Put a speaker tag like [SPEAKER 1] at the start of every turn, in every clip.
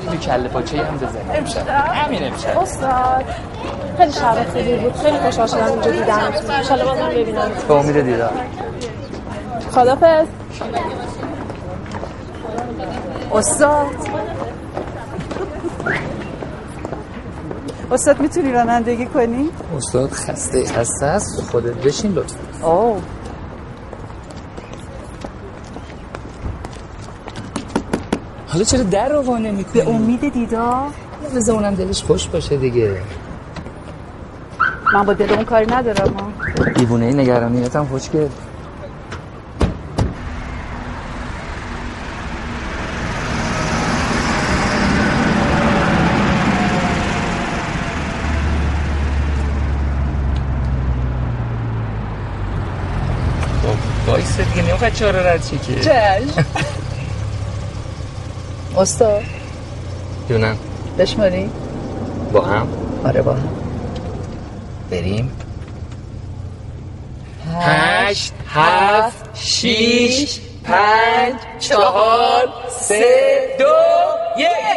[SPEAKER 1] بریم کله پاچه هم بزنیم امشب. همین امشب.
[SPEAKER 2] استاد. خیلی شب خوبی بود. خیلی خوشحال شدم اینجا دیدم. ان بازم ببینم.
[SPEAKER 1] به امید دیدار.
[SPEAKER 2] خدافظ. استاد.
[SPEAKER 3] استاد می‌تونی رانندگی کنی؟
[SPEAKER 1] استاد خسته خسته است خودت بشین لطفا.
[SPEAKER 3] اوه.
[SPEAKER 1] حالا چرا در رو وانه می‌کنی؟
[SPEAKER 3] به امید دیدار
[SPEAKER 1] بذار اونم دلش خوش باشه دیگه.
[SPEAKER 3] من با دل اون کاری ندارم.
[SPEAKER 1] دیوونه ای نگرانیت هم خوشگل وایسه دیگه نمی‌خواد چهار رد چی که.
[SPEAKER 3] استاد
[SPEAKER 1] جونم
[SPEAKER 3] بشماری؟
[SPEAKER 1] با هم؟
[SPEAKER 3] آره با هم.
[SPEAKER 1] بریم. هشت هفت شیش پنج چهار سه دو یک.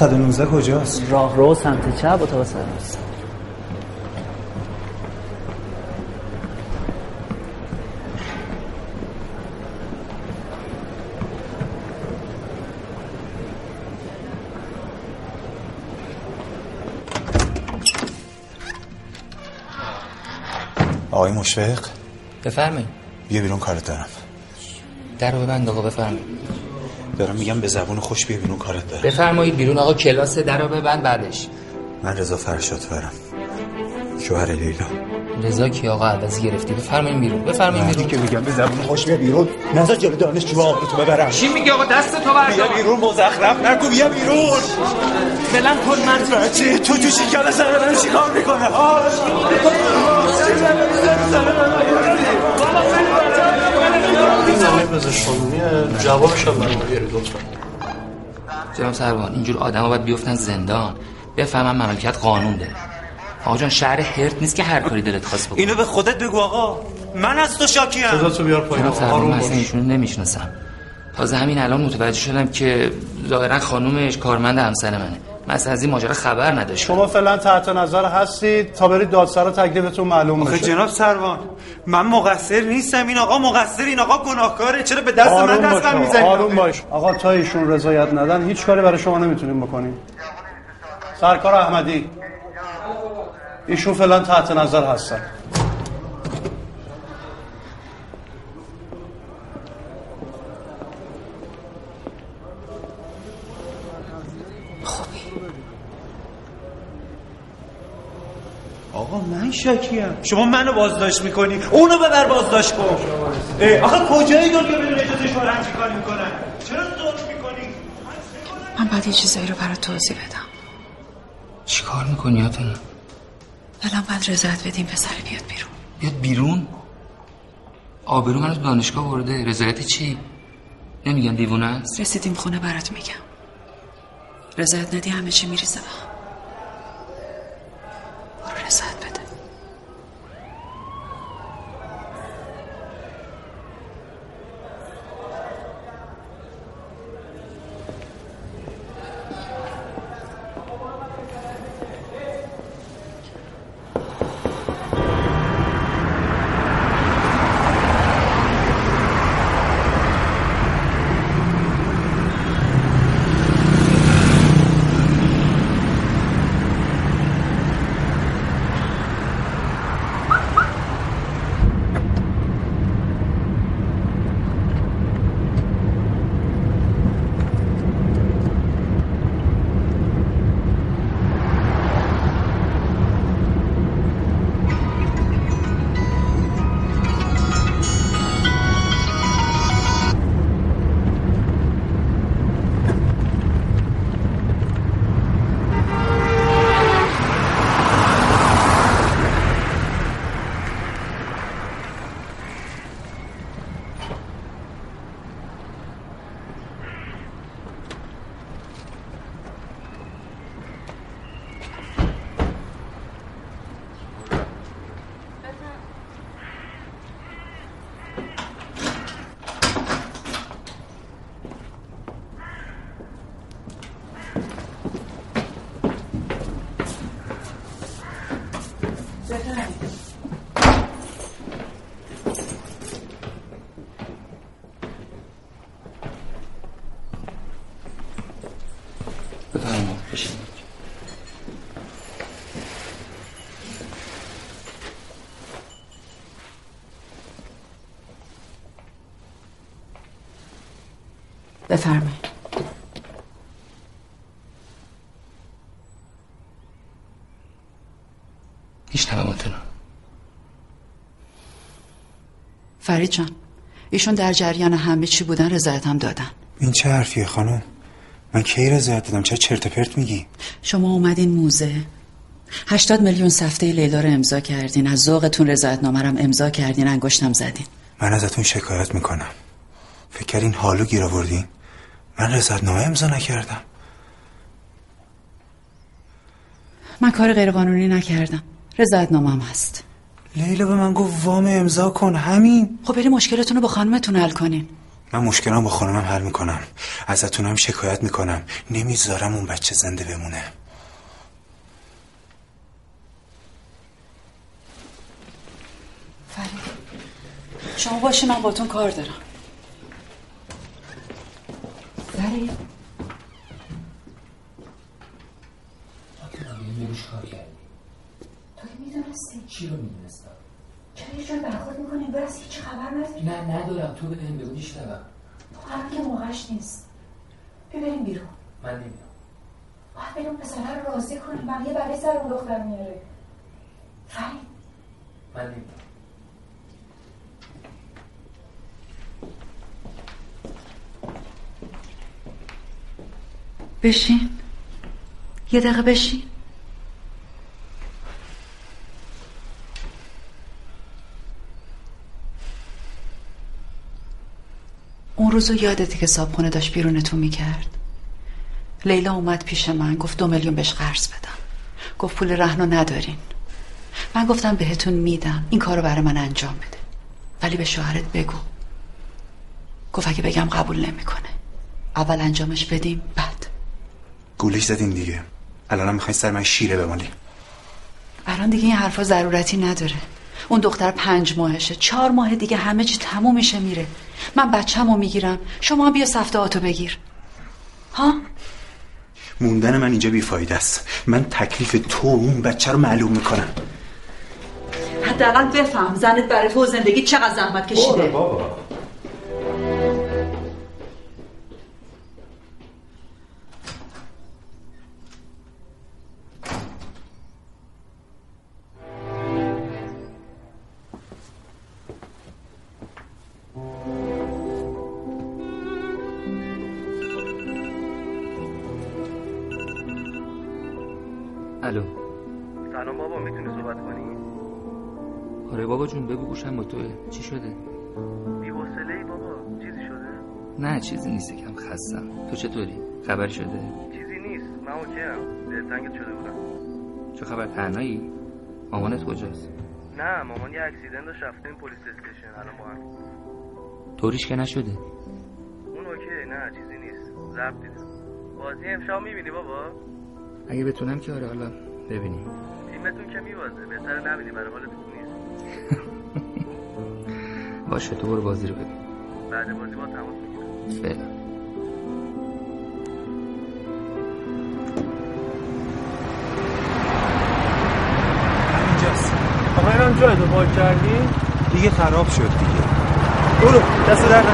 [SPEAKER 4] 119 کجاست؟
[SPEAKER 5] راه رو سمت چپ اتاق سرویس
[SPEAKER 4] آقای مشفق؟
[SPEAKER 1] بفرمایید.
[SPEAKER 4] بیا بیرون کارت دارم
[SPEAKER 1] در رو ببند آقا بفرمایید.
[SPEAKER 4] دارم میگم به زبون خوش بیا بیرون کارت دارم.
[SPEAKER 1] بفرمایید بیرون آقا کلاس در رو ببند بعدش.
[SPEAKER 4] من رضا فرشاد فرم شوهر لیلا.
[SPEAKER 1] رضا کی آقا؟ عوضی گرفتی. بفرمایید بیرون بفرمایید بیرون.
[SPEAKER 4] که میگم به زبون خوش بیا بیرون. نظر جلو دانشجو آقا تو ببرم؟
[SPEAKER 1] چی میگی آقا؟ دست تو بردار.
[SPEAKER 4] بیا بیرون مزخرف نگو بیا بیرون.
[SPEAKER 5] بلند کن مرد
[SPEAKER 4] بچه تو تو شکل سر من چیکار می‌کنه؟
[SPEAKER 6] نامه پزشک قانونیه جوابش هم برام لطفا.
[SPEAKER 1] جناب سروان اینجور آدم باید بیفتن زندان بفهمن مملکت قانون داره آقا جان شهر هرت نیست که هر کاری دلت خواست بکن
[SPEAKER 4] اینو به خودت بگو آقا. من از تو شاکیم.
[SPEAKER 6] صدا تو بیار پایین.
[SPEAKER 1] جناب سروان
[SPEAKER 6] آروم
[SPEAKER 1] من اصلا
[SPEAKER 6] باش.
[SPEAKER 1] ایشونو نمی‌شناسم. تازه همین الان متوجه شدم که ظاهرا خانومش کارمند همسر منه. من اصلا از این ماجرا خبر نداشتم.
[SPEAKER 7] شما فعلا تحت نظر هستید تا برید دادسرا تکلیفتون معلوم
[SPEAKER 4] آخه
[SPEAKER 7] بشه
[SPEAKER 4] جناب سروان من مقصر نیستم. این آقا مقصر این آقا گناهکاره. چرا به دست من
[SPEAKER 7] آروم باش
[SPEAKER 4] دستم
[SPEAKER 7] آقا،
[SPEAKER 4] می‌زنی؟
[SPEAKER 7] آروم باش. آقا تا ایشون رضایت ندن هیچ کاری برای شما نمی‌تونیم بکنیم. سرکار احمدی. ایشون فعلا تحت نظر هستن.
[SPEAKER 4] من شکیم شما منو بازداشت می‌کنی؟ اونو ببر بازداشت کن. آخه کجای دنیا بدون اجازه شوهرم چی کار می‌کنن. چرا ظلم می‌کنی؟
[SPEAKER 3] من باید یه چیزایی رو برات توضیح بدم.
[SPEAKER 1] چی کار می‌کنی آتنا؟
[SPEAKER 3] الان باید رضایت بدیم پسر بیاد بیرون.
[SPEAKER 1] بیاد بیرون؟ آبرو من دانشگاه برده. رضایت چی؟ نمیگن دیوونه است.
[SPEAKER 3] رسیدیم خونه برات میگم. رضایت ندی همه چی میریزه. به هم برو رضایت. بده
[SPEAKER 1] بفرمایید. میشنوم آتنا
[SPEAKER 3] فرید جان ایشون در جریان همه چی بودن رضایت هم دادن.
[SPEAKER 4] این چه حرفیه خانم؟ من کی رضایت دادم چه چرت و پرت میگی؟
[SPEAKER 3] شما اومدین موزه. هشتاد میلیون سفته لیلا رو امضا کردین. از ذوقتون رضایت نامرم امضا کردین. انگشتم زدین.
[SPEAKER 4] من ازتون شکایت می‌کنم. فکر کردین حالو گیر آوردین. من رضایت نامه امضا نکردم.
[SPEAKER 3] من کار غیرقانونی نکردم. رضایت نامم هست.
[SPEAKER 4] لیلا به من گفت وام امضا کن. همین.
[SPEAKER 3] خب بریم مشکلتون رو با خانمتون حل کنین
[SPEAKER 4] من مشکلم با خانمم حل می‌کنم. ازتونم شکایت می‌کنم. نمی‌ذارم اون بچه زنده بمونه.
[SPEAKER 3] فرید شما باشین من باتون کار دارم. فرید.
[SPEAKER 8] تو که می‌دونستی.
[SPEAKER 1] چی رو می‌دونستم
[SPEAKER 8] چرا یه جور برخورد می‌کنی برس هیچ خبر نداری
[SPEAKER 1] نه ندارم. تو به این بگو میشنوم
[SPEAKER 8] الان که موقعش نیست. بیا بریم بیرون.
[SPEAKER 1] من نمیام
[SPEAKER 8] باید بریم پسره رو راضی کنیم. بقیه برای سر اون دختر میاره. فرید
[SPEAKER 1] من نمیام
[SPEAKER 3] بشین. یه دقیقه بشین. اون روزو یادتی که صابخونه داشت بیرونتون می‌کرد. لیلا اومد پیش من گفت دو میلیون بهش قرض بدم. گفت پول رهنو ندارین. من گفتم بهتون میدم این کارو برای من انجام بده. ولی به شوهرت بگو. گفت اگه بگم قبول نمی‌کنه. اول انجامش بدیم بعد.
[SPEAKER 4] گولش زدین دیگه. الانم می‌خوای سر من شیره بمالی.
[SPEAKER 3] الان دیگه این حرفا ضرورتی نداره. اون دختر پنج ماهشه. چهار ماه دیگه همه چی تموم میشه میره. من بچه‌مو می‌گیرم. شما بیا سفته بگیر. ها؟
[SPEAKER 4] موندن من اینجا بیفایده است. من تکلیف تو و اون بچه رو معلوم می‌کنم.
[SPEAKER 3] حداقل بفهم زنت برای تو زندگی چقدر زحمت کشیده؟
[SPEAKER 4] بابا.
[SPEAKER 1] گوشم با توه چی شده؟
[SPEAKER 9] بی‌حوصله ای بابا. چیزی شده؟
[SPEAKER 1] نه چیزی نیست. کم خستم. تو چطوری؟ خبری شده؟
[SPEAKER 9] چیزی نیست. من okay م دلتنگت شده بودم.
[SPEAKER 1] چه خبر؟ تنهایی؟ مامانت کجاست؟
[SPEAKER 9] نه مامان یه accident داشت رفتیم police station. الان با هم.
[SPEAKER 1] طوریش که نشده؟
[SPEAKER 9] اون okay. نه چیزی نیست. ضبط دیدم. بازی امشب می‌بینی بابا؟
[SPEAKER 1] اگه بتونم که آره حالا ببینیم.
[SPEAKER 9] تیمتون که میبازه. بهتر نبینی برای حالت خوب نیست.
[SPEAKER 1] باشه تو برو بازی رو ببین.
[SPEAKER 9] بعد بازی با تماس می‌گیرم
[SPEAKER 1] فعلا.
[SPEAKER 10] جای تو پاک کردی؟
[SPEAKER 4] دیگه خراب شد دیگه.
[SPEAKER 10] برو دست در نکن.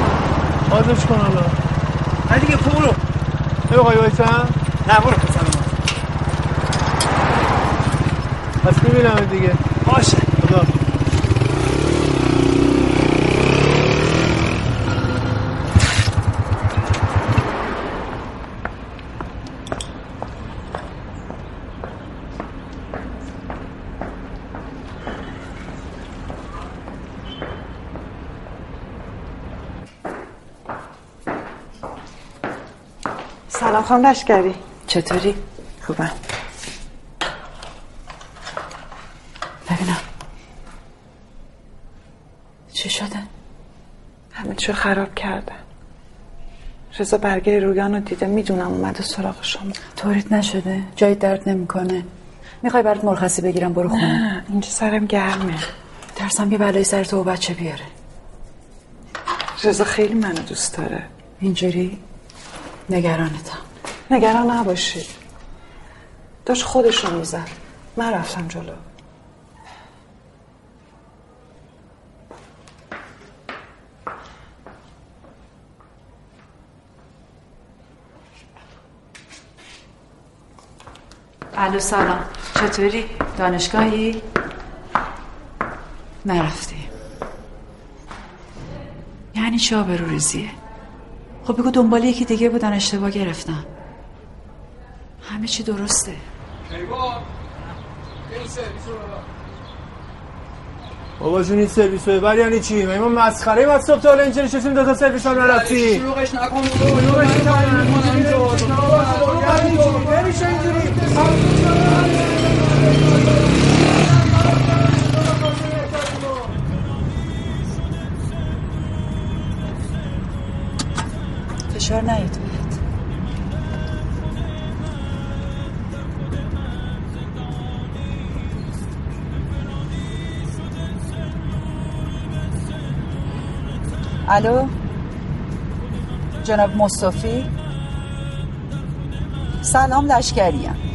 [SPEAKER 10] بازش کن حالا. نه دیگه تو برو. نمی‌خوای وایسم
[SPEAKER 4] نه برو پسر ما.
[SPEAKER 10] پس می‌بینم دیگه.
[SPEAKER 4] باشه
[SPEAKER 10] خدا
[SPEAKER 11] سلام خانم لشکری.
[SPEAKER 3] چطوری؟
[SPEAKER 11] خوبم.
[SPEAKER 3] ببینم. چی شده؟
[SPEAKER 11] همه چیو خراب کردن. رضا برگه رویان رو دیده. می‌دونم اومده سراغ شما.
[SPEAKER 3] طوریت نشده. جای درد نمی‌کنه. می‌خوای برات مرخصی بگیرم برو خونه.
[SPEAKER 11] نه اینجا سرم گرمه.
[SPEAKER 3] ترسم یه بلایی سر تو و بچه بیاره.
[SPEAKER 11] رضا خیلی منو دوست داره.
[SPEAKER 3] اینجوری؟ نگرانتم.
[SPEAKER 11] نگران نباشید داشت خودش رو می‌زد. من رفتم جلو.
[SPEAKER 3] الو سلام. چطوری؟ دانشگاهی؟ نرفتی. یعنی چه آبرو ریزیه خب بگو دنبال یکی دیگه بودن اشتباه گرفتم همه چی درسته.
[SPEAKER 10] بابا جون این سرویس رو ببر یعنی چی؟ ما مسخره از صبح تا حالا اینجا نشستیم دو تا سرویس هم نرفتی. شلوغش نکن. نمیشه اینجوری.
[SPEAKER 3] فشار نیاد. الو؟ جناب مصطفی؟ سلام لشکریم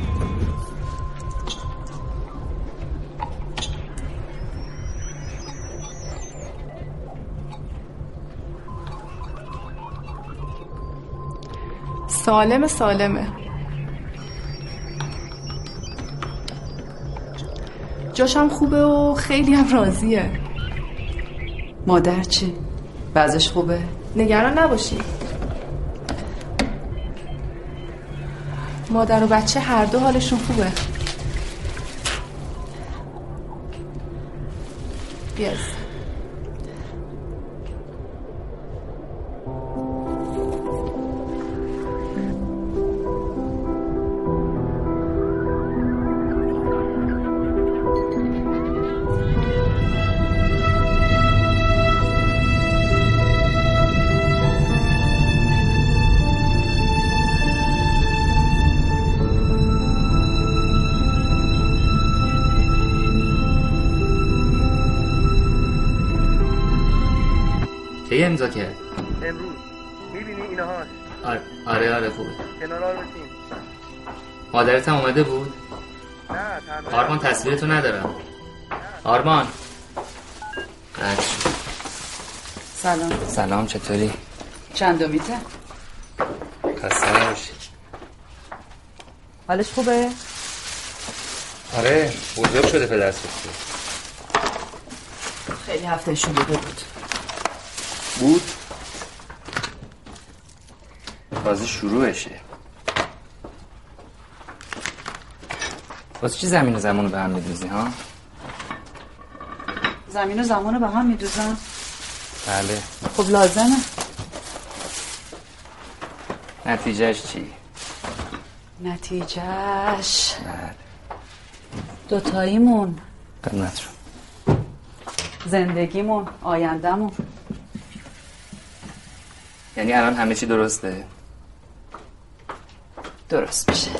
[SPEAKER 12] سالم سالمه. جاشم خوبه و خیلی هم راضیه.
[SPEAKER 3] مادر چی؟ بعضش خوبه؟
[SPEAKER 12] نگران نباشی. مادر و بچه هر دو حالشون خوبه. بیاز
[SPEAKER 1] کی امضا کرد.
[SPEAKER 9] امروز. می‌بینی اینهاش
[SPEAKER 1] آره آره, آره خوبه. مادرت هم اومده بود؟
[SPEAKER 9] نه
[SPEAKER 1] آرمان تصویرتو ندارم. آرمان. شد.
[SPEAKER 3] سلام.
[SPEAKER 1] سلام چطوری؟
[SPEAKER 3] چندمیته؟
[SPEAKER 1] خسته نباشی.
[SPEAKER 3] حالش خوبه؟
[SPEAKER 1] آره بزرگ شده پدر سوخته
[SPEAKER 3] خیلی هفته شده بود.
[SPEAKER 1] بود. بازی شروعشه. واسه چی زمین و زمان رو به هم میدوزی ها؟
[SPEAKER 3] زمین و زمان رو به هم میدوزم
[SPEAKER 1] بله.
[SPEAKER 3] خب لازمه.
[SPEAKER 1] نتیجهش چی؟
[SPEAKER 3] نتیجهش
[SPEAKER 1] بله.
[SPEAKER 3] دوتاییمون.
[SPEAKER 1] قدمت رو
[SPEAKER 3] زندگیمون آیندهمون.
[SPEAKER 1] یعنی الان همه چی درسته؟
[SPEAKER 3] درست میشه.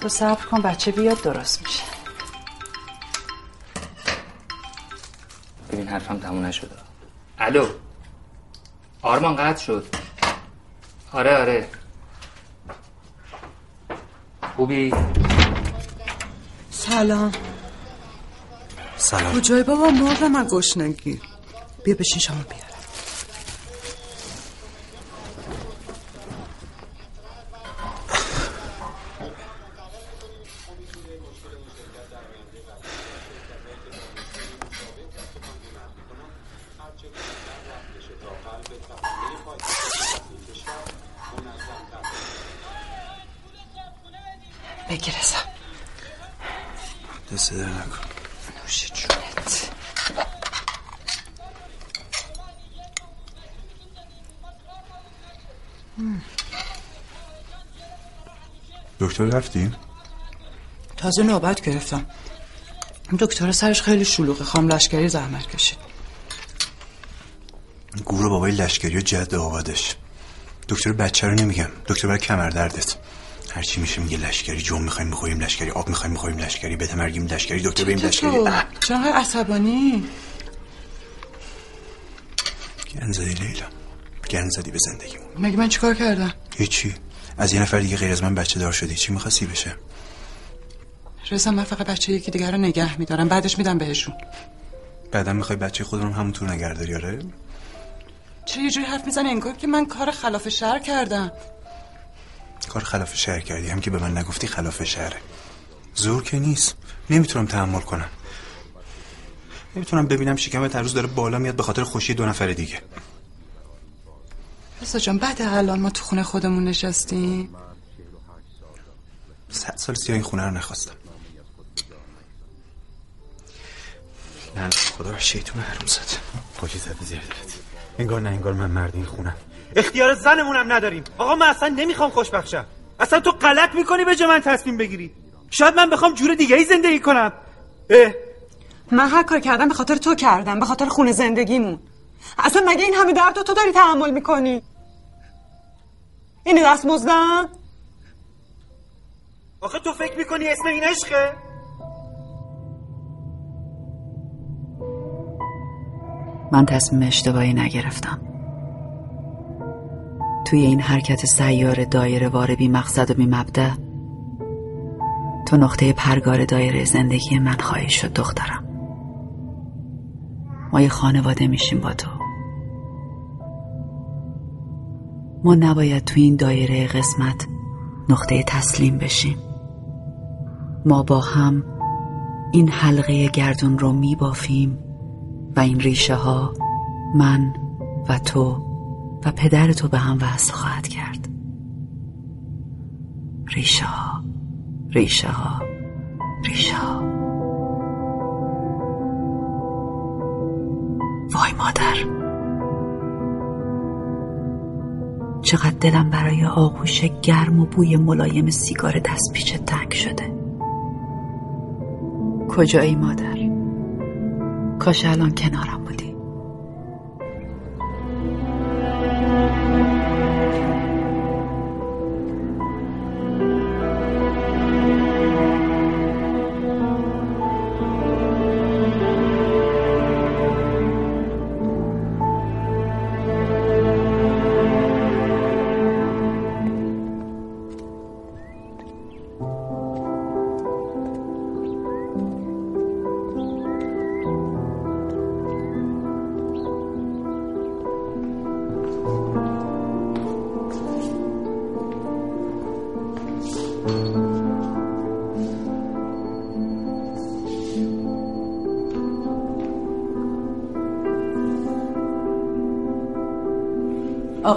[SPEAKER 3] تو صبر کن بچه بیاد درست میشه.
[SPEAKER 1] ببین حرفم تموم نشده. الو؟ آرمان قطع شد. آره آره. خوبی؟
[SPEAKER 11] سلام.
[SPEAKER 4] سلام.
[SPEAKER 11] کجای بابا؟ مردم از گشنگی. بیا بشین شما بیارم بگیر ازم
[SPEAKER 4] دست در نکن
[SPEAKER 11] نوش جونت
[SPEAKER 4] دکتر رفتی؟
[SPEAKER 11] تازه نوبت گرفتم. دکتر سرش خیلی شلوغه. خام لشکری زحمت کشید.
[SPEAKER 4] گور بابای لشکری و جد آبادش. دکتر بچه رو نمیگم. دکتر برای کمر دردت. هرچی میشه میگه لشکری. جون می‌خوایم بخوریم لشکری. آب می‌خوایم بخوریم لشکری. بده مرگیم لشکری. دکتر بریم لشکری.
[SPEAKER 11] چقدر عصبانی؟
[SPEAKER 4] گن زدی لیلا. گن زدی به زندگیمون.
[SPEAKER 11] مگه من چیکار کردم؟
[SPEAKER 4] هیچی. از یه نفر دیگه غیر از من بچه دار شدی. چی می‌خواستی بشه؟
[SPEAKER 11] رضا من فقط بچه یکی دیگر رو نگه میدارم. بعدش میدم بهشون.
[SPEAKER 4] بعدا می‌خوای بچه خودمون همونطور نگهداری آره؟
[SPEAKER 11] چرا یه جوری حرف می‌زنی؟ انگار که من کار خلاف شهر کردم.
[SPEAKER 4] کار خلاف شهر کردی. هم که به من نگفتی خلاف شهره. زور که نیست. نمی‌تونم تحمل کنم. نمی‌تونم ببینم شکمت هر روز داره بالا میاد به خاطر خوشی دو نفر دیگه.
[SPEAKER 11] رضا جان بعد الان ما تو خونه خودمون نشستیم.
[SPEAKER 4] صد سال سیا این خونه رو نخواستم. لعنت خدا رو شیطون حروم زد. خاکی زد زیر انگار نه انگار من مرد این خونم.
[SPEAKER 13] اختیار زنمونم نداریم. آقا من اصلا نمی‌خوام خوشبخت شم اصلا تو غلط می‌کنی به من تصمیم بگیری. شاید من بخوام جور دیگه ای زندگی کنم. اه.
[SPEAKER 14] من هر کار کردم به خاطر تو کردم به خاطر خونه زندگیمون. اصلا مگه این همه درد رو تو داری تحمل می‌کنی؟ اینه دست مزدم.
[SPEAKER 13] آخه تو فکر می‌کنی اسم این عشقه؟
[SPEAKER 3] من تصمیم اشتباهی نگرفتم. توی این حرکت سیار دایره وار بی مقصد و بی مبدع تو نقطه پرگار دایره زندگی من خواهی شد دخترم. ما یه خانواده میشیم با تو. ما نباید تو این دایره قسمت نقطه تسلیم بشیم. ما با هم این حلقه گردون رو میبافیم و این ریشه ها من و تو و پدر تو به هم وصل خواهد کرد. ریشه ها ریشه ها ریشه ها وای مادر. چقدر دلم برای آغوش گرم و بوی ملایم سیگار دستپیچ تنگ شده. کجایی مادر؟ کاش الان کنارم بودی.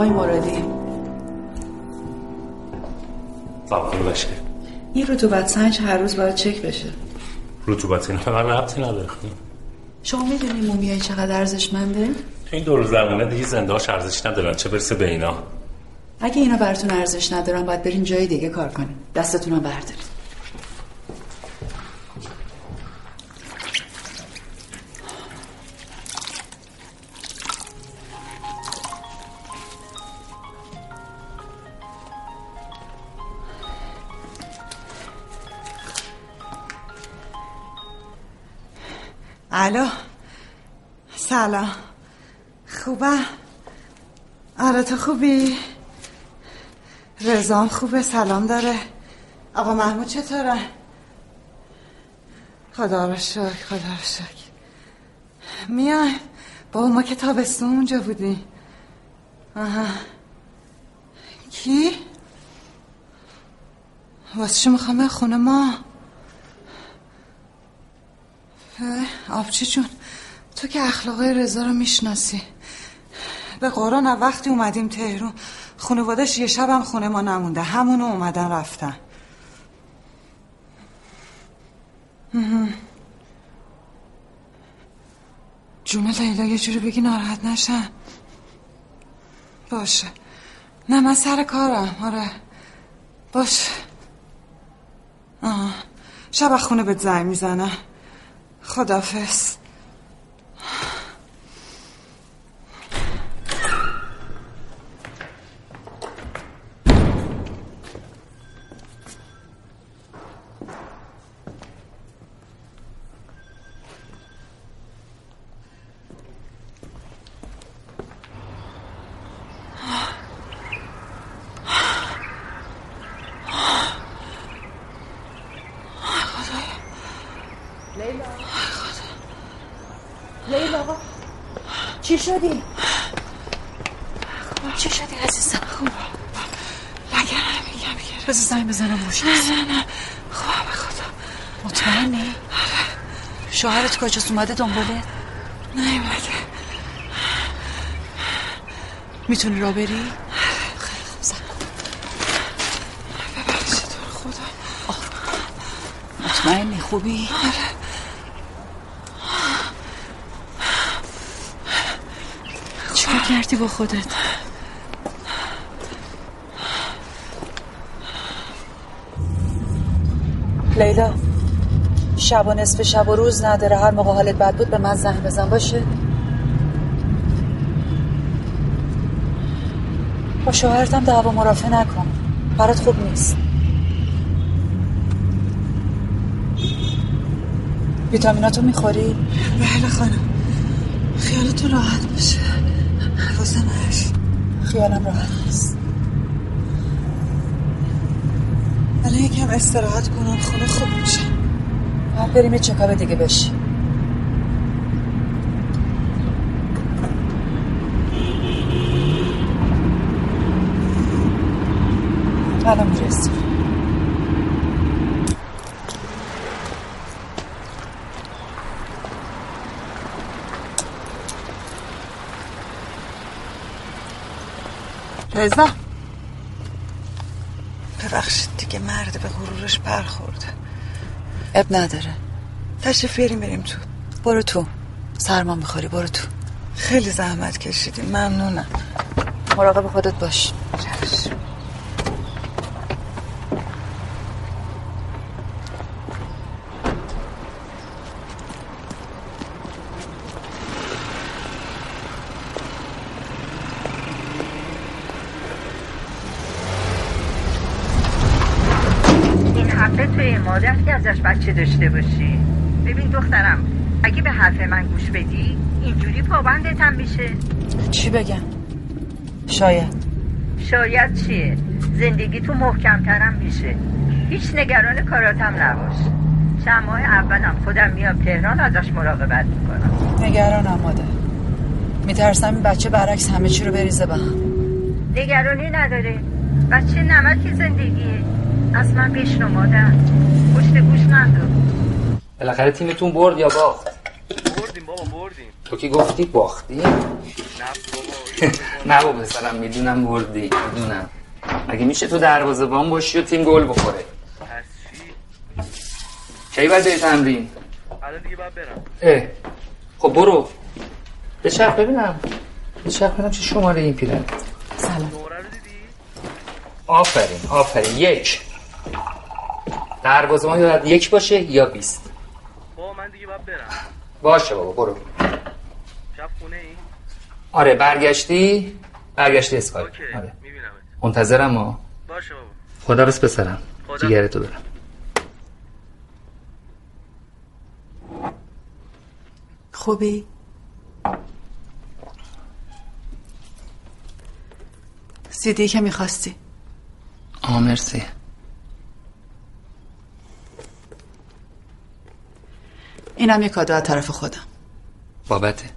[SPEAKER 3] آقای مرادی.
[SPEAKER 15] قبول باشه
[SPEAKER 3] این رطوبت سنج هر روز باید چک بشه.
[SPEAKER 15] رطوبت به من ربطی نداره.
[SPEAKER 3] شما می‌دونی مومیای چقدر ارزشمنده
[SPEAKER 15] تو این دو روز درمونه دیگه زنده هاش ارزش ندارن چه برسه به اینا؟
[SPEAKER 3] اگه اینا براتون ارزش ندارن باید برین جای دیگه کار کنین. دستتون رو بردارید
[SPEAKER 11] الو. سلام. خوبه؟ آره تو خوبی؟ رزام خوبه سلام داره. آقا محمود چطوره؟ خدا رو شکر خدا رو شکر. میای؟ با ما که تابستون اونجا بودی آها. کی؟ واسه چی می‌خوام خونه ما اه، آبچی جون تو که اخلاقای رضا رو می‌شناسی. به قرآن وقتی اومدیم تهرون خانوادش یه شبم خونه ما نمونده. همونو اومدن رفتن. جون لیلا یه جوری بگی ناراحت نشن باشه. نه من سر کارم. آره. باشه. آه. شب خونه بهت زنگ می‌زنم. خدافز
[SPEAKER 2] لیلا لیلا شدی؟
[SPEAKER 3] چی شدی عزیزم؟ خوب
[SPEAKER 11] لگرم میگم میگم
[SPEAKER 3] بذار زنگ بزنم روش.
[SPEAKER 11] نه نه نه. خواه به خدا.
[SPEAKER 3] مطمئنی؟ شوهرت کجاست؟ اومده دنباله؟
[SPEAKER 11] نیومده
[SPEAKER 3] می‌تونی را بری؟
[SPEAKER 11] ببخشید تو رو خدا
[SPEAKER 3] مطمئنی؟ خوبی؟ چیکار کردی با خودت؟ لیلا شب و نصف شب و روز نداره. هر موقع حالت بد بود به من زنگ بزن باشه؟ با شوهرتم دعوا مرافع نکن. برات خوب نیست. ویتامیناتو می‌خوری؟
[SPEAKER 11] بله خانم. خیالتون راحت باشه. حواسم هست
[SPEAKER 3] خیالم راحت نیست.
[SPEAKER 11] الان یکم استراحت کنم خونه خوب میشه.
[SPEAKER 3] باید بریم یه چکاب دیگه بشی الان می‌رسیم.
[SPEAKER 11] رضا. ببخشید دیگه مرد به غرورش برخورده.
[SPEAKER 3] اب نداره.
[SPEAKER 11] تشریف بیاریم بریم تو.
[SPEAKER 3] برو تو. سرما می‌خوری برو تو.
[SPEAKER 11] خیلی زحمت کشیدیم ممنونم.
[SPEAKER 3] مراقب خودت باش.
[SPEAKER 11] چشم.
[SPEAKER 16] این حقه توی مادر که بچه داشته باشی. ببین دخترم اگه به حرف من گوش بدی اینجوری پابندت هم میشه.
[SPEAKER 3] چی بگم؟ شاید.
[SPEAKER 16] شاید چیه؟ زندگی تو محکمترم میشه. هیچ نگران کاراتم نباش. چند ماه اولم خودم میام تهران ازش مراقبت می‌کنم.
[SPEAKER 3] نگرانم مادر میترسم این بچه برعکس همه چی رو بریزه به هم.
[SPEAKER 16] نگرانی نداره. بچه نمک زندگیه. از من بشنو مادر پشت گوش ندار
[SPEAKER 1] بالاخره تیمتون برد یا باخت؟
[SPEAKER 9] بردیم بابا بردیم.
[SPEAKER 1] تو که گفتی؟ باختی؟
[SPEAKER 9] نه بابا
[SPEAKER 1] نه بابا سلام می‌دونم بردی می‌دونم. مگه میشه تو دروازه‌بان باشی و تیم گل بخوره؟
[SPEAKER 9] پس چی؟
[SPEAKER 1] کی باید بری تمرین؟
[SPEAKER 9] الان دیگه باید برم.
[SPEAKER 1] اه. خب برو. بچرخ ببینم. بچرخ ببینم چه شماره این پیرن
[SPEAKER 3] سلام
[SPEAKER 1] آفرین آفرین. یک. دروازه ما یاد یک باشه یا بیست.
[SPEAKER 9] بابا من دیگه باید برم.
[SPEAKER 1] باشه بابا برو.
[SPEAKER 9] شب خونه ای؟
[SPEAKER 1] آره برگشتی؟ برگشتی اسکای
[SPEAKER 9] اوکی
[SPEAKER 1] آره.
[SPEAKER 9] می‌بینم
[SPEAKER 1] منتظرم ها.
[SPEAKER 9] باشه بابا.
[SPEAKER 1] خدا بس پسرم.
[SPEAKER 9] خدا.
[SPEAKER 1] جیگرتو دارم.
[SPEAKER 3] خوبی؟ سیدی که می‌خواستی.
[SPEAKER 1] آه مرسی.
[SPEAKER 3] اینم یه کادو از طرف خودم.
[SPEAKER 1] بابته.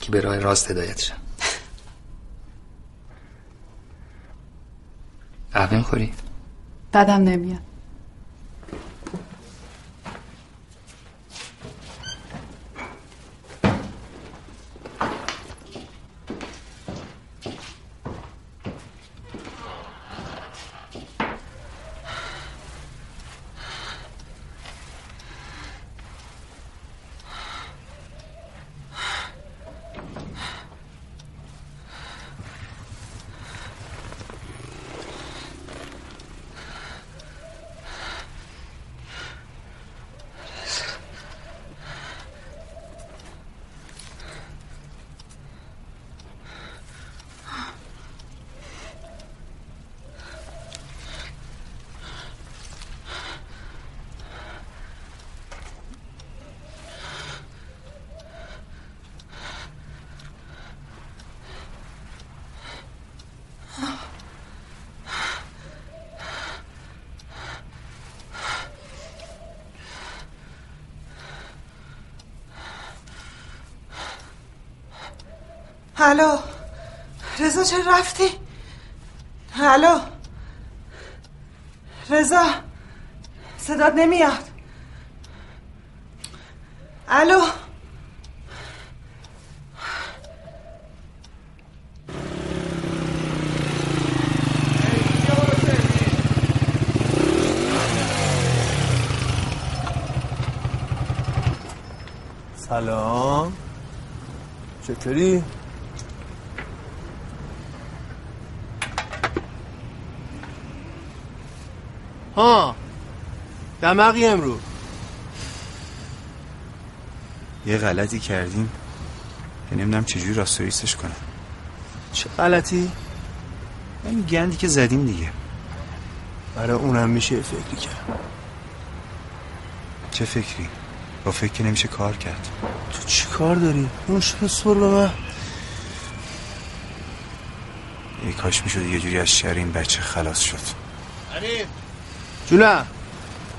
[SPEAKER 1] که به راه راست هدایت شم. قهوه می‌خوری؟
[SPEAKER 3] بدم نمیاد.
[SPEAKER 11] الو رضا چرا رفتی؟ الو رضا صدات نمیاد الو
[SPEAKER 6] سلام چطوری؟ ها دمقی امرو.
[SPEAKER 4] یه غلطی کردیم. که نمی‌دونم چجوری راستوریستش کنم.
[SPEAKER 6] چه غلطی؟
[SPEAKER 4] این گندی که زدیم دیگه.
[SPEAKER 6] برای اونم میشه فکری کرد.
[SPEAKER 4] چه فکری؟ با فکر نمیشه کار کرد.
[SPEAKER 6] تو چی کار داری؟ اون شده سر به من.
[SPEAKER 4] ای کاش می‌شد یه جوری از شر این بچه خلاص شد.
[SPEAKER 6] جونم.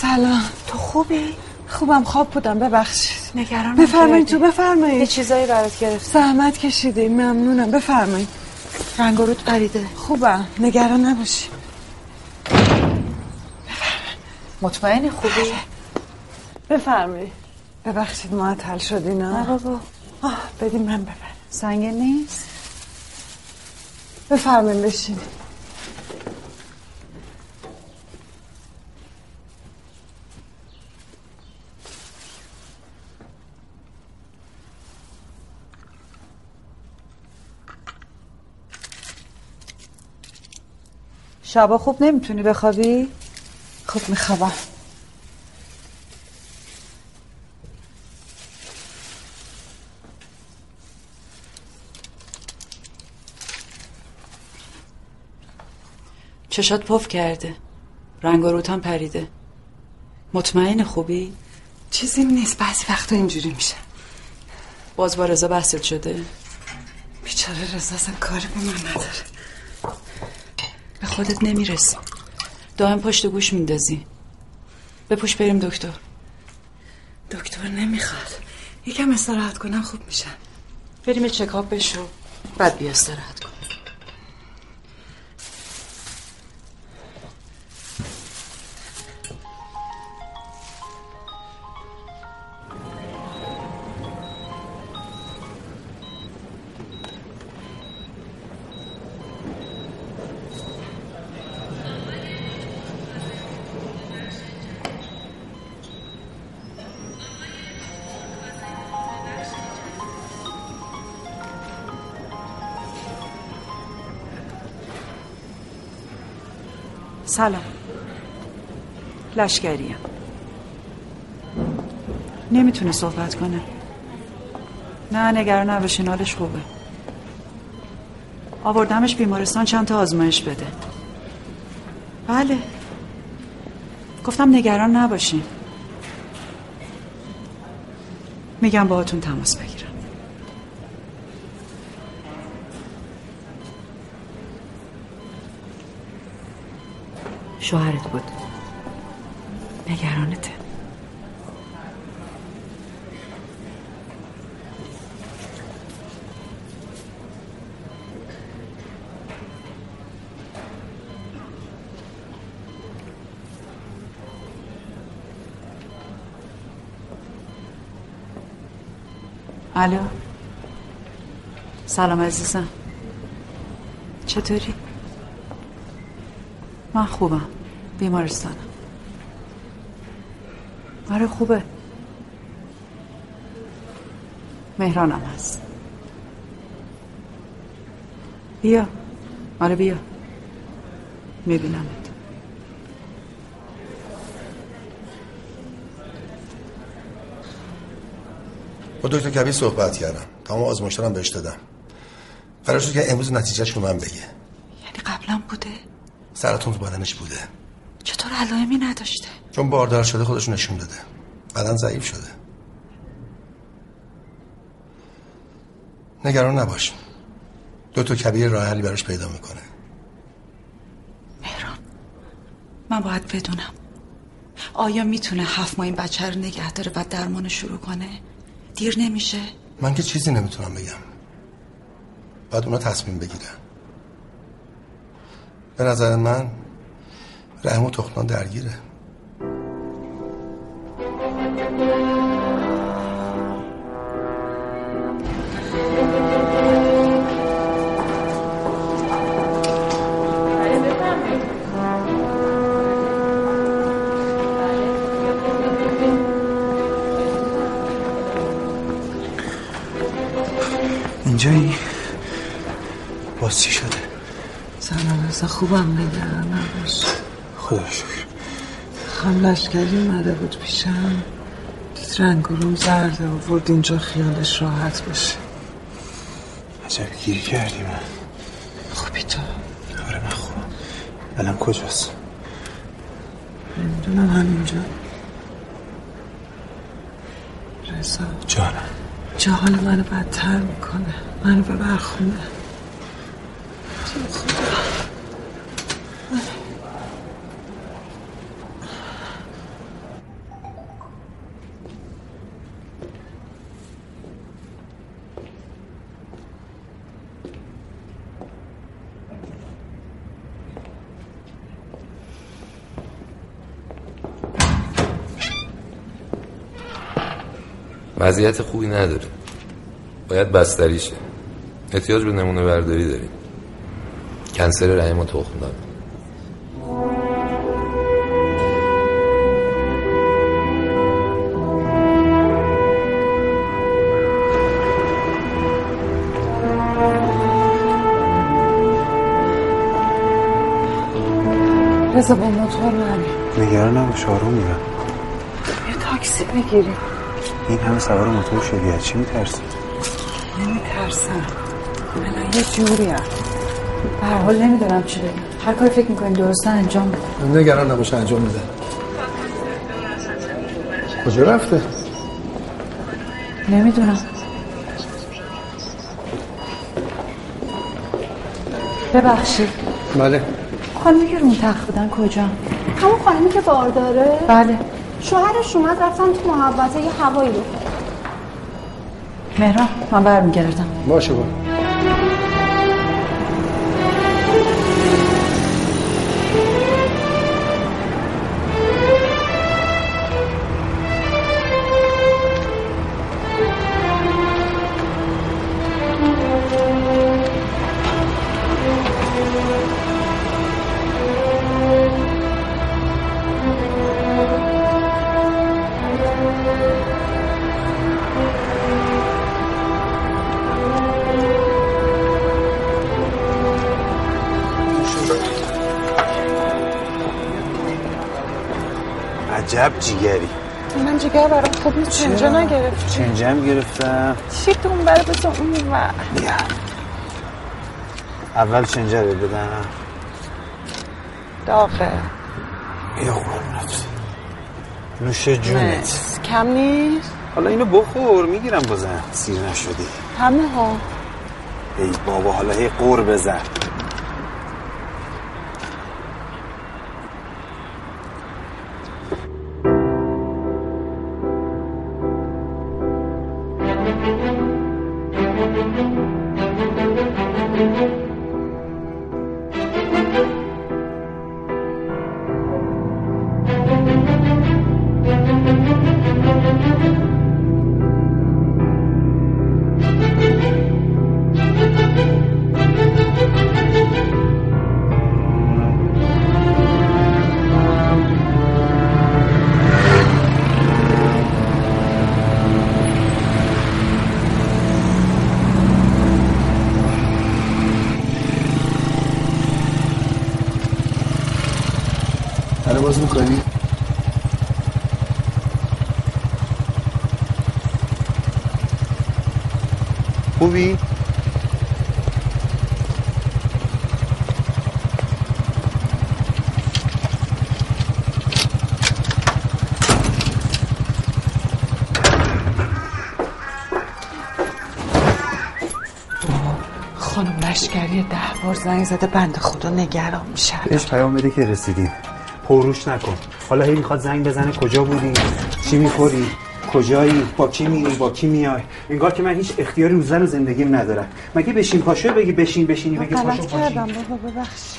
[SPEAKER 11] سلام
[SPEAKER 17] تو خوبی؟
[SPEAKER 11] خوبم خواب بودم ببخشید.
[SPEAKER 17] نگرانم
[SPEAKER 11] بفرمایید. تو بفرمایید.
[SPEAKER 17] یه چیزایی برات گرفت
[SPEAKER 11] زحمت کشیدیم ممنونم. بفرمایید.
[SPEAKER 17] رنگ رود قریده
[SPEAKER 11] خوبم. نگران نباشی.
[SPEAKER 3] مطمئنی؟ خوبی؟
[SPEAKER 11] بفرمایید. ببخشید معطل شدی نه
[SPEAKER 17] نه بابا.
[SPEAKER 11] آه بدیم من ببر
[SPEAKER 3] سنگین نیست؟
[SPEAKER 11] بفرمایید بشین
[SPEAKER 3] شبا خوب نمی‌تونی بخوابی؟ خب میخوابم
[SPEAKER 18] چشات پف کرده رنگ و روتان پریده مطمئن خوبی؟
[SPEAKER 3] چیزی نیست بعضی وقتا اینجوری میشه
[SPEAKER 18] باز با رضا بحثت شده؟
[SPEAKER 3] بیچاره رضا اصلا کاری به من نداره
[SPEAKER 18] به خودت نمی‌رسی. دائم پشت گوش میندازی. بپوش بریم دکتر.
[SPEAKER 3] دکتر نمی‌خواد. یکم استراحت کنم خوب میشم
[SPEAKER 18] بریم چکاپ بشو. بعد بیا استراحت کن.
[SPEAKER 3] سلام. لشکریم نمی‌تونه صحبت کنه. نه نگران نباشین حالش خوبه. آوردمش بیمارستان چند تا آزمایش بده. بله. گفتم نگران نباشین. میگم باهاتون تماس بگیرم. شوهرت بود. نگرانته. الو. سلام عزیزم. چطوری؟ من خوبم. بیمارستانم آره خوبه. مهرانم هست. بیا. آره بیا. میبینمت.
[SPEAKER 19] با دکتر کبیر صحبت کردم. تمام آزمایش‌ها بهش دادم. قرار شد که امروز نتیجهش رو من بگه.
[SPEAKER 3] یعنی قبلا بوده؟
[SPEAKER 19] سرطان تو بدنش بوده.
[SPEAKER 3] علائمی نداشته.
[SPEAKER 19] چون باردار شده خودش نشون داده. بدن ضعیف شده. نگران نباش. دکتر کبیر راه حلی براش پیدا می‌کنه.
[SPEAKER 3] مهران من باید بدونم. آیا می‌تونه هفت ماه این بچه رو نگه داره و درمان شروع کنه؟ دیر نمیشه؟
[SPEAKER 19] من که چیزی نمی‌تونم بگم. باید اونا تصمیم بگیرن. به نظر من رحم و تخمان درگیره.
[SPEAKER 4] اینجایی باز چی شده
[SPEAKER 11] رضا خوبم؟ نباش
[SPEAKER 4] خدا شکر
[SPEAKER 11] خم لشکری اومده بود پیشم. دید رنگ و روم زرده آورد. اینجا خیالش راحت بشه
[SPEAKER 4] عجب گیری کردی من.
[SPEAKER 11] خوبی تو؟
[SPEAKER 4] آره من خوبم. الان کجاست؟
[SPEAKER 11] نمی‌دونم همینجا. رضا.
[SPEAKER 4] جانم.
[SPEAKER 11] جا حال منو بدتر می‌کنه. منو به برخونه
[SPEAKER 20] وضعیت خوبی نداره. باید بستری شه. احتیاج به نمونه برداری داریم. کنسر رحم و تخم داره
[SPEAKER 14] بذار با موتور من
[SPEAKER 4] نگران نباش آروم میرم.
[SPEAKER 14] یه تاکسی بگیریم.
[SPEAKER 4] این همه سوار موتور شدی. از چی میترسی؟
[SPEAKER 14] نمیترسم. من یه جوری هم به هر حال نمی‌دونم چی بگم. هر کاری فکر می‌کنیم درسته انجام بده.
[SPEAKER 7] نگران نباشه انجام میده. کجا رفته؟
[SPEAKER 14] نمی‌دونم. ببخشید.
[SPEAKER 7] بله.
[SPEAKER 14] خانمی که رون تخت بودن کجا؟
[SPEAKER 2] همون خانمی که بار داره؟
[SPEAKER 14] بله.
[SPEAKER 2] شوهرش اومد رفتن تو محوطه یه هوایی رو
[SPEAKER 14] مهران من برمیگردم.
[SPEAKER 7] باشه با
[SPEAKER 11] خوب نیست چنجا
[SPEAKER 4] چنجم گرفتم.
[SPEAKER 11] چی تو اون بره بزن اون
[SPEAKER 4] اول چنجه رو بدم.
[SPEAKER 11] داغه.
[SPEAKER 4] یا قربونت. نوش جونت.
[SPEAKER 11] کم نیست؟
[SPEAKER 4] حالا اینو بخور می‌گیرم بازم سیر نشدی.
[SPEAKER 11] همه ها.
[SPEAKER 4] ای بابا حالا هی قور بزن.
[SPEAKER 14] زنگ زده بند خدا نگران میشه
[SPEAKER 4] بهش پیام بده که رسیدیم پروش نکن. حالا هی می‌خواد زنگ بزنه کجا بودی؟ چی می‌خوری؟ کجایی؟ با کی میری با کی میای؟ انگار که من هیچ اختیاری رو زن و زندگیم ندارم. مگه بشین پاشو بگی بشین بشینی بگی پاشو پاشی
[SPEAKER 11] کردم بابا ببخش.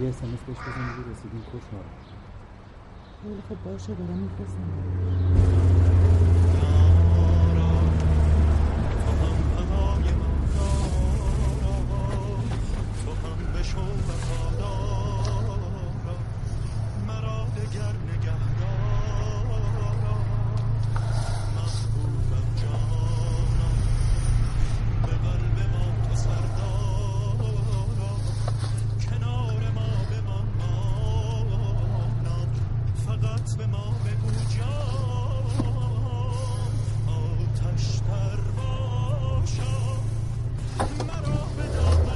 [SPEAKER 21] یه اسمس بهش بزن رسیدیم خوشحال
[SPEAKER 11] خب باشه دارم میفرستم.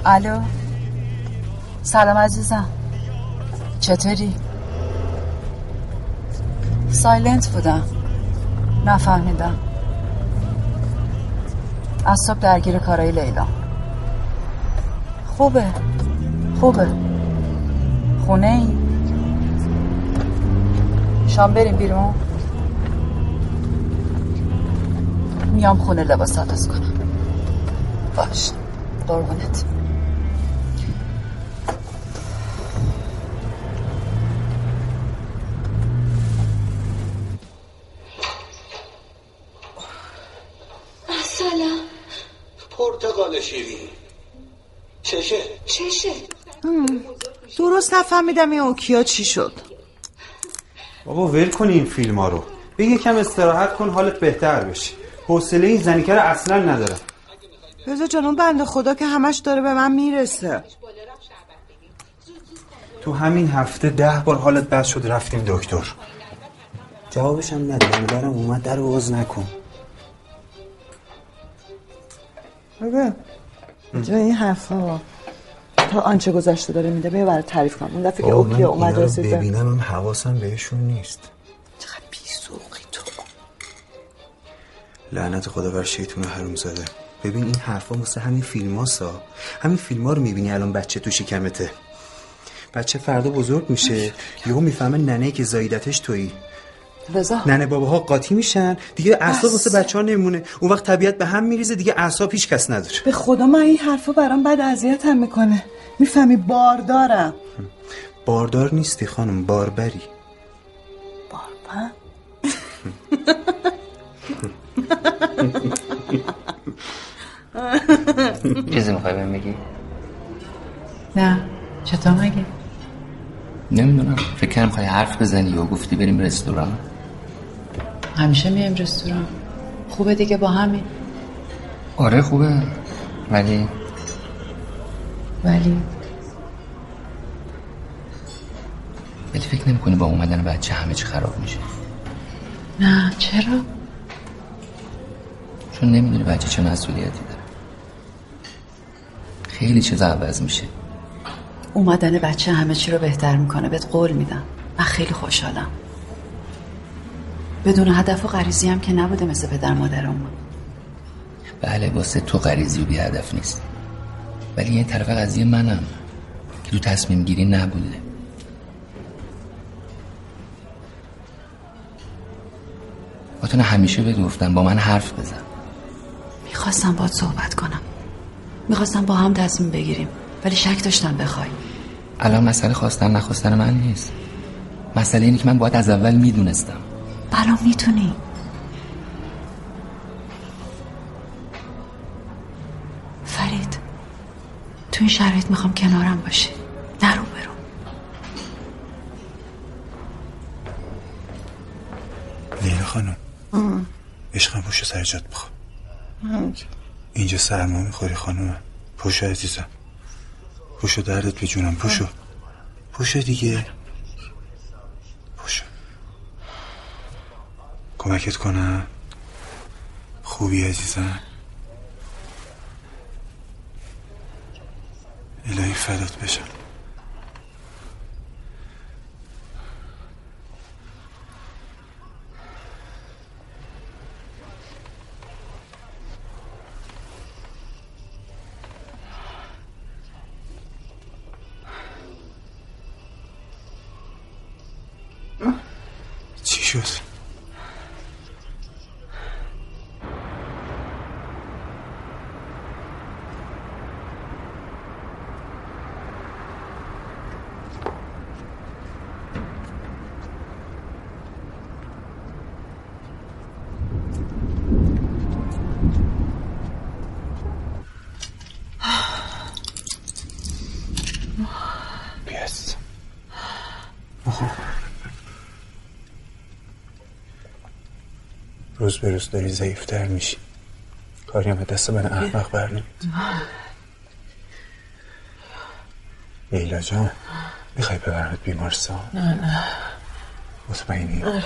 [SPEAKER 3] الو. سلام عزیزم. چطوری؟ سایلنت بودم. نفهمیدم. از صبح درگیر کارای لیلا. خوبه. خوبه. خونه ای. شام بریم بیرون. میام خونه لباس عوض کنم باش. قربونت.
[SPEAKER 19] پرتقال شیرین چشه؟
[SPEAKER 22] چشه
[SPEAKER 14] درست نفهمیدم این اوکیا چی شد.
[SPEAKER 4] بابا ول کن این فیلم ها رو. به یکم استراحت کن حالت بهتر بشه. حوصله این زنیکه رو اصلا ندارم.
[SPEAKER 14] رضا جان اون بنده خدا که همش داره به من می‌رسه.
[SPEAKER 4] تو همین هفته ده بار حالت بد شد رفتیم دکتر.
[SPEAKER 22] جوابش هم نده برم اومد در رو باز نکن.
[SPEAKER 11] ببین این حرفا. تا آنچه گذشته داره میده بیا برای تعریف کنم. اون دفعه که اوکی اومد رسید
[SPEAKER 4] ببینم هم حواسم بهشون نیست.
[SPEAKER 22] بیسوقی تو.
[SPEAKER 4] لعنت خدا بر شیطون حروم زاده ببین این حرفا مثل همین فیلم ها همین فیلم ها رو می‌بینی الان بچه تو شکمته. بچه فردا بزرگ میشه. یهو می‌فهمه ننه که زایدتش تویی.
[SPEAKER 11] رضا.
[SPEAKER 4] ننه باباها قاطی میشن. دیگه اعصاب واسه بچه ها نمونه اون وقت طبیعت به هم میریزه دیگه اعصاب هیچ کس نداره.
[SPEAKER 11] به خدا من این حرفا برام بد اذیت هم می‌کنه. می‌فهمی بار دارم
[SPEAKER 4] باردار نیستی خانم باربری.
[SPEAKER 11] باربر؟
[SPEAKER 1] چیزی می‌خوای بهم بگی؟
[SPEAKER 3] نه. چطور مگه؟
[SPEAKER 1] نمی‌دونم. فکر کردم می‌خوای حرف بزنی و گفتی بریم رستوران.
[SPEAKER 3] همیشه میایم رستوران. خوبه دیگه با همین.
[SPEAKER 1] آره خوبه. ولی؟
[SPEAKER 3] ولی؟
[SPEAKER 1] ولی فکر نمی با اومدن بچه همه چی خراب میشه؟
[SPEAKER 3] نه چرا؟
[SPEAKER 1] چون نمی‌دونی بچه چه مسئولیتی داره. خیلی چیز عوض میشه.
[SPEAKER 3] اومدن بچه همه چی رو بهتر می‌کنه. بهت قول میدم. من خیلی خوشحالم. بدون هدف و غریزی هم که نبوده مثل پدر مادرمون.
[SPEAKER 1] بله واسه تو غریزی و بی هدف نیست. ولی یه طرف قضیه منم که تو تصمیم گیری نبوده. باتون همیشه بهت گفتم با من حرف بزن.
[SPEAKER 3] می‌خواستم باید صحبت کنم. می‌خواستم با هم تصمیم بگیریم ولی شک داشتم بخوای.
[SPEAKER 1] الان مسئله خواستن نخواستن من نیست. مسئله اینه که من باید از اول می‌دونستم.
[SPEAKER 3] بلا می‌تونی. فرید تو این شرایط می‌خوام کنارم باشی. نرو برو
[SPEAKER 4] لیلا خانم. عشقم پوشو سر جات بخوا اینجا سرما می‌خوری خانم. پوشو عزیزم. پوشو دردت به جونم پوشو. پوشو دیگه. کمکت کنم. خوبی عزیزم. الهی فدات بشم چی شد؟ بیست روز به روز داری ضعیفتر میشی. کاری هم دست من احمق بر نمید لیلا جان می‌خوای ببرمت بیمارستان؟
[SPEAKER 11] نه نه.
[SPEAKER 4] مطمئنی؟
[SPEAKER 11] آره.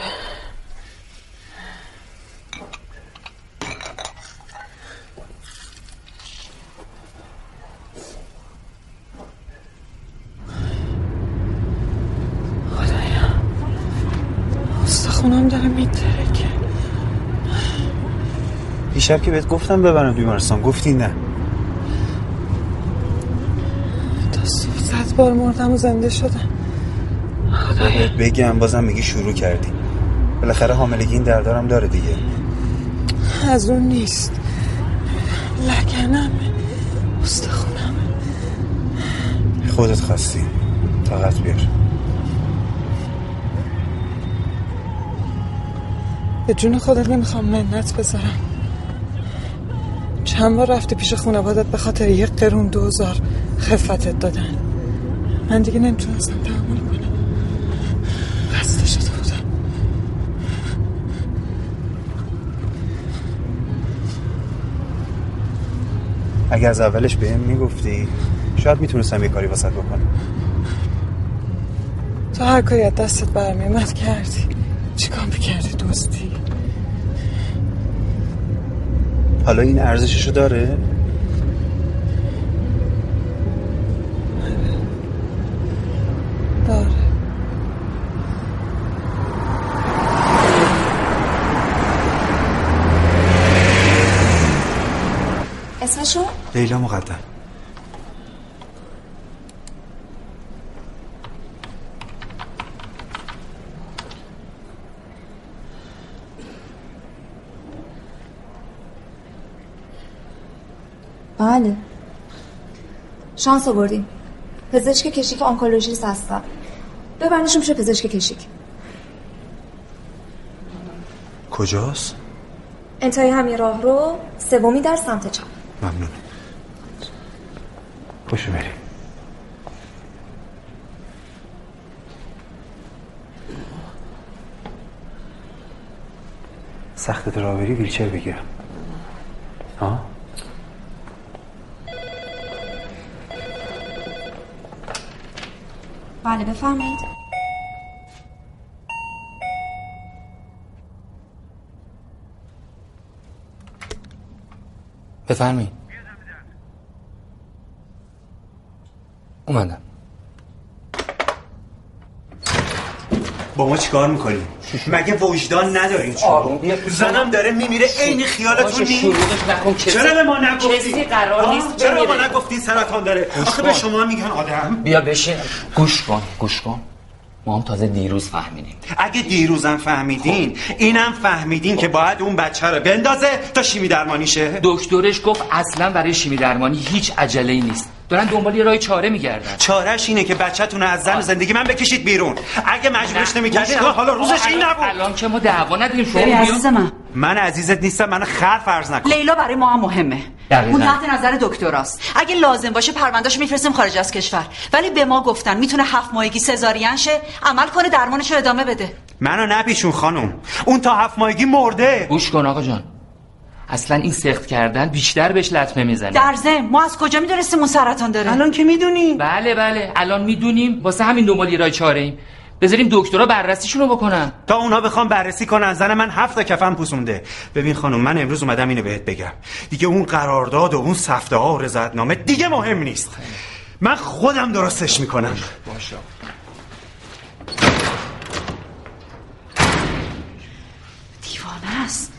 [SPEAKER 11] خدایا استخونم داره میترکه
[SPEAKER 4] دیشب که بهت گفتم ببرم بیمارستان. گفتی نه.
[SPEAKER 11] تا صد بار مردم و زنده شدم.
[SPEAKER 4] بهت بگم بازم میگی شروع کردی. بالاخره حاملگی این دردارم داره دیگه.
[SPEAKER 11] از اون نیست. لکنم استخونم.
[SPEAKER 4] خودت خواستی. طاقت بیار.
[SPEAKER 11] به جون خودت نمی‌خوام منت بذارم. چند بار رفتی پیش خانوادت به خاطر یک قرون دوزار خفتت دادن. من دیگه نمی‌تونستم تحمل کنم. خسته شده بودم.
[SPEAKER 4] اگه از اولش بهم می‌گفتی شاید می‌تونستم یه کاری واسط بکنم.
[SPEAKER 11] تو هر کاری از دستت برمیومد کردی. چیکار می‌کردی؟
[SPEAKER 23] حالا این ارزششو داره؟
[SPEAKER 11] داره.
[SPEAKER 24] اسمشو؟
[SPEAKER 23] لیلا مقدم.
[SPEAKER 24] بله. شانس آوردیم. پزشک کشیک آنکولوژیست هستم. ببرنشون میشه پزشک کشیک.
[SPEAKER 23] کجاست؟
[SPEAKER 24] انتهای همین راه رو سومی در سمت چپ.
[SPEAKER 23] ممنون. پشو بریم سخت را بری ویلچر بگیرم. ها
[SPEAKER 24] بله بفرمایید.
[SPEAKER 1] بفرمایید. اومدم.
[SPEAKER 4] با ما چیکار می‌کنی؟ مگه وجدان ندارین شما؟ زنم داره میمیره عین خیالتون.
[SPEAKER 1] کسی-
[SPEAKER 4] چرا به ما نگفتی؟
[SPEAKER 1] کسی قرار نیست
[SPEAKER 4] چرا به ما. نگفتی سرطان داره؟ آخه به. شما میگن آدم
[SPEAKER 1] بیا بشین گوش کن گوش کن ما هم تازه دیروز فهمیدیم
[SPEAKER 4] اگه دیروزم فهمیدین اینم فهمیدین که باید اون بچه رو بندازه تا شیمی درمانی شه
[SPEAKER 1] دکترش گفت اصلا برای شیمی درمانی هیچ عجله ای نیست دارن دنبال یه راه چاره میگردن.
[SPEAKER 4] چارش اینه که بچه‌تون از زن زندگی من بکشید بیرون. اگه مجبورش نمی‌کردین الان حالا روزش این نبود.
[SPEAKER 1] الان که ما دعوا نداریم شما
[SPEAKER 3] ببین
[SPEAKER 1] بیا.
[SPEAKER 3] عزیز من.
[SPEAKER 4] من عزیزت نیستم من خر فرض نکن.
[SPEAKER 3] لیلا برای ما هم مهمه.
[SPEAKER 1] دقیقاً.
[SPEAKER 3] اون تحت نظر دکتراست. اگه لازم باشه پروندهش میفرستیم خارج از کشور. ولی به ما گفتن می‌تونه هفت ماهگی سزارین شه عمل کنه درمانش رو ادامه بده.
[SPEAKER 4] منو نپیشون خانم. اون تا هفت ماهگی مرده.
[SPEAKER 1] گوش کن آقا جان. اصلا این سخت کردن بیشتر بهش لطمه می‌زنه.
[SPEAKER 3] در ضمن ما از کجا می‌دونستیم اون سرطان داره؟
[SPEAKER 4] الان که می‌دونی
[SPEAKER 1] بله بله. الان می‌دونیم. واسه همین دنبال یه راه چاره ایم بذاریم دکترها بررسیشون رو بکنن.
[SPEAKER 4] تا اونا بخوام بررسی کنن زن من هفت تا کفن پوسونده. ببین خانم من امروز اومدم اینو بهت بگم. دیگه اون قرارداد و اون سفته ها و رضایتنامه دیگه مهم نیست. من خودم درستش می‌کنم.
[SPEAKER 1] باشه
[SPEAKER 3] دیوانه است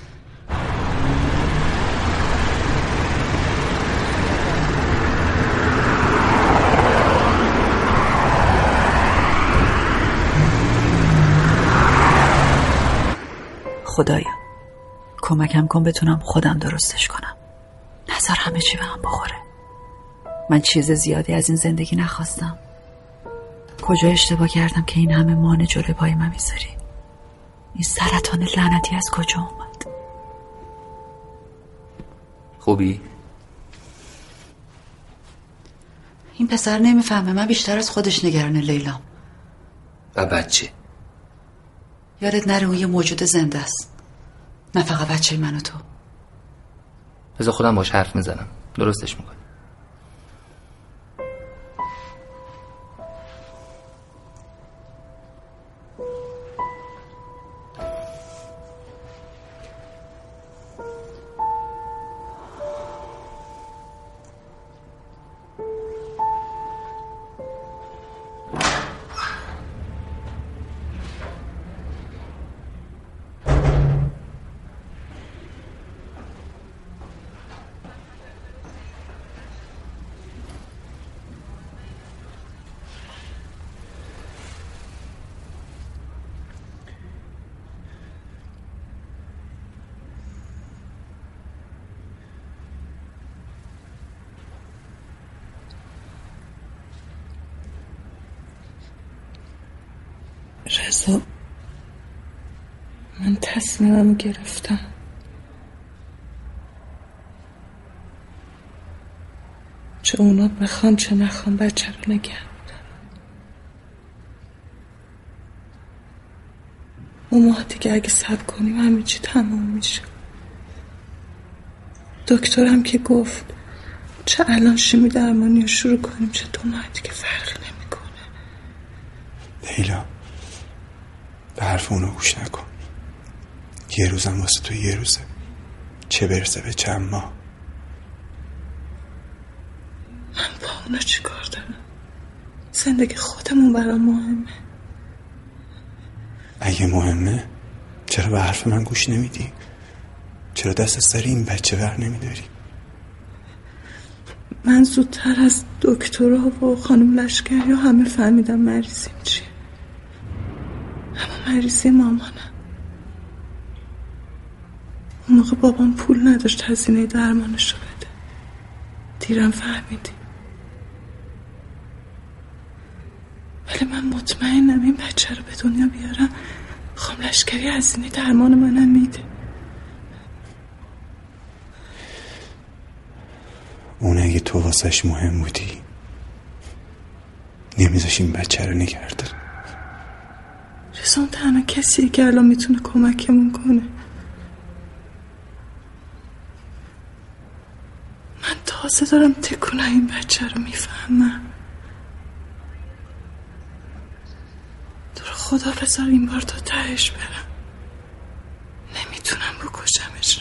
[SPEAKER 3] خدایا. کمکم کن بتونم خودم درستش کنم. نظر همه چی به هم بخوره. من چیز زیادی از این زندگی نخواستم. کجا اشتباه کردم که این همه مانع جلوی پای من می‌ذاری؟ این سرطان لعنتی از کجا اومد؟
[SPEAKER 1] خوبی؟
[SPEAKER 3] این پسر نمی‌فهمه. من بیشتر از خودش نگران لیلام.
[SPEAKER 1] و بچه.
[SPEAKER 3] یادت نره اون یه موجود زنده است. نه فقط بچه من و تو.
[SPEAKER 1] بذار خودم باش حرف می‌زنم. درستش می‌کنم
[SPEAKER 11] تصمیمم گرفتم. چه اونا بخوان چه نخوان بچه رو نگه اون ماه دیگه اگه سب کنیم همه چی تموم میشه. دکترم که گفت چه الان شیمی درمانی رو شروع کنیم چه دو ماه دیگه فرقی نمی‌کنه.
[SPEAKER 23] لیلا
[SPEAKER 4] به حرف اونو گوش نکن. یه روزم واسه تو یه روزه. چه برسه به چند ماه.
[SPEAKER 11] من با اونا چی کار دارم؟ زندگی خودمون برام مهمه.
[SPEAKER 4] اگه مهمه چرا به حرف من گوش نمیدی؟ چرا دست از سر این بچه بر نمیداری؟
[SPEAKER 11] من زودتر از دکترها و خانم لشکری همه فهمیدم مریضیم چیه. اما مریضی مامانم. اون موقع بابام پول نداشت هزینه درمانشو بده. دیرم فهمیدی. ولی من مطمئنم این بچه رو به دنیا بیارم خانم لشکری هزینه درمان منم میده.
[SPEAKER 4] اون اگه تو واسش مهم بودی نمیذاش این بچه رو نگرده
[SPEAKER 11] رسان تنها کسیه که الان می‌تونه کمکمون کنه. من تازه دارم تکونه این بچه رو می‌فهمم. تو خدا بذار این بار تا تهش برم. نمی‌تونم بکشمش.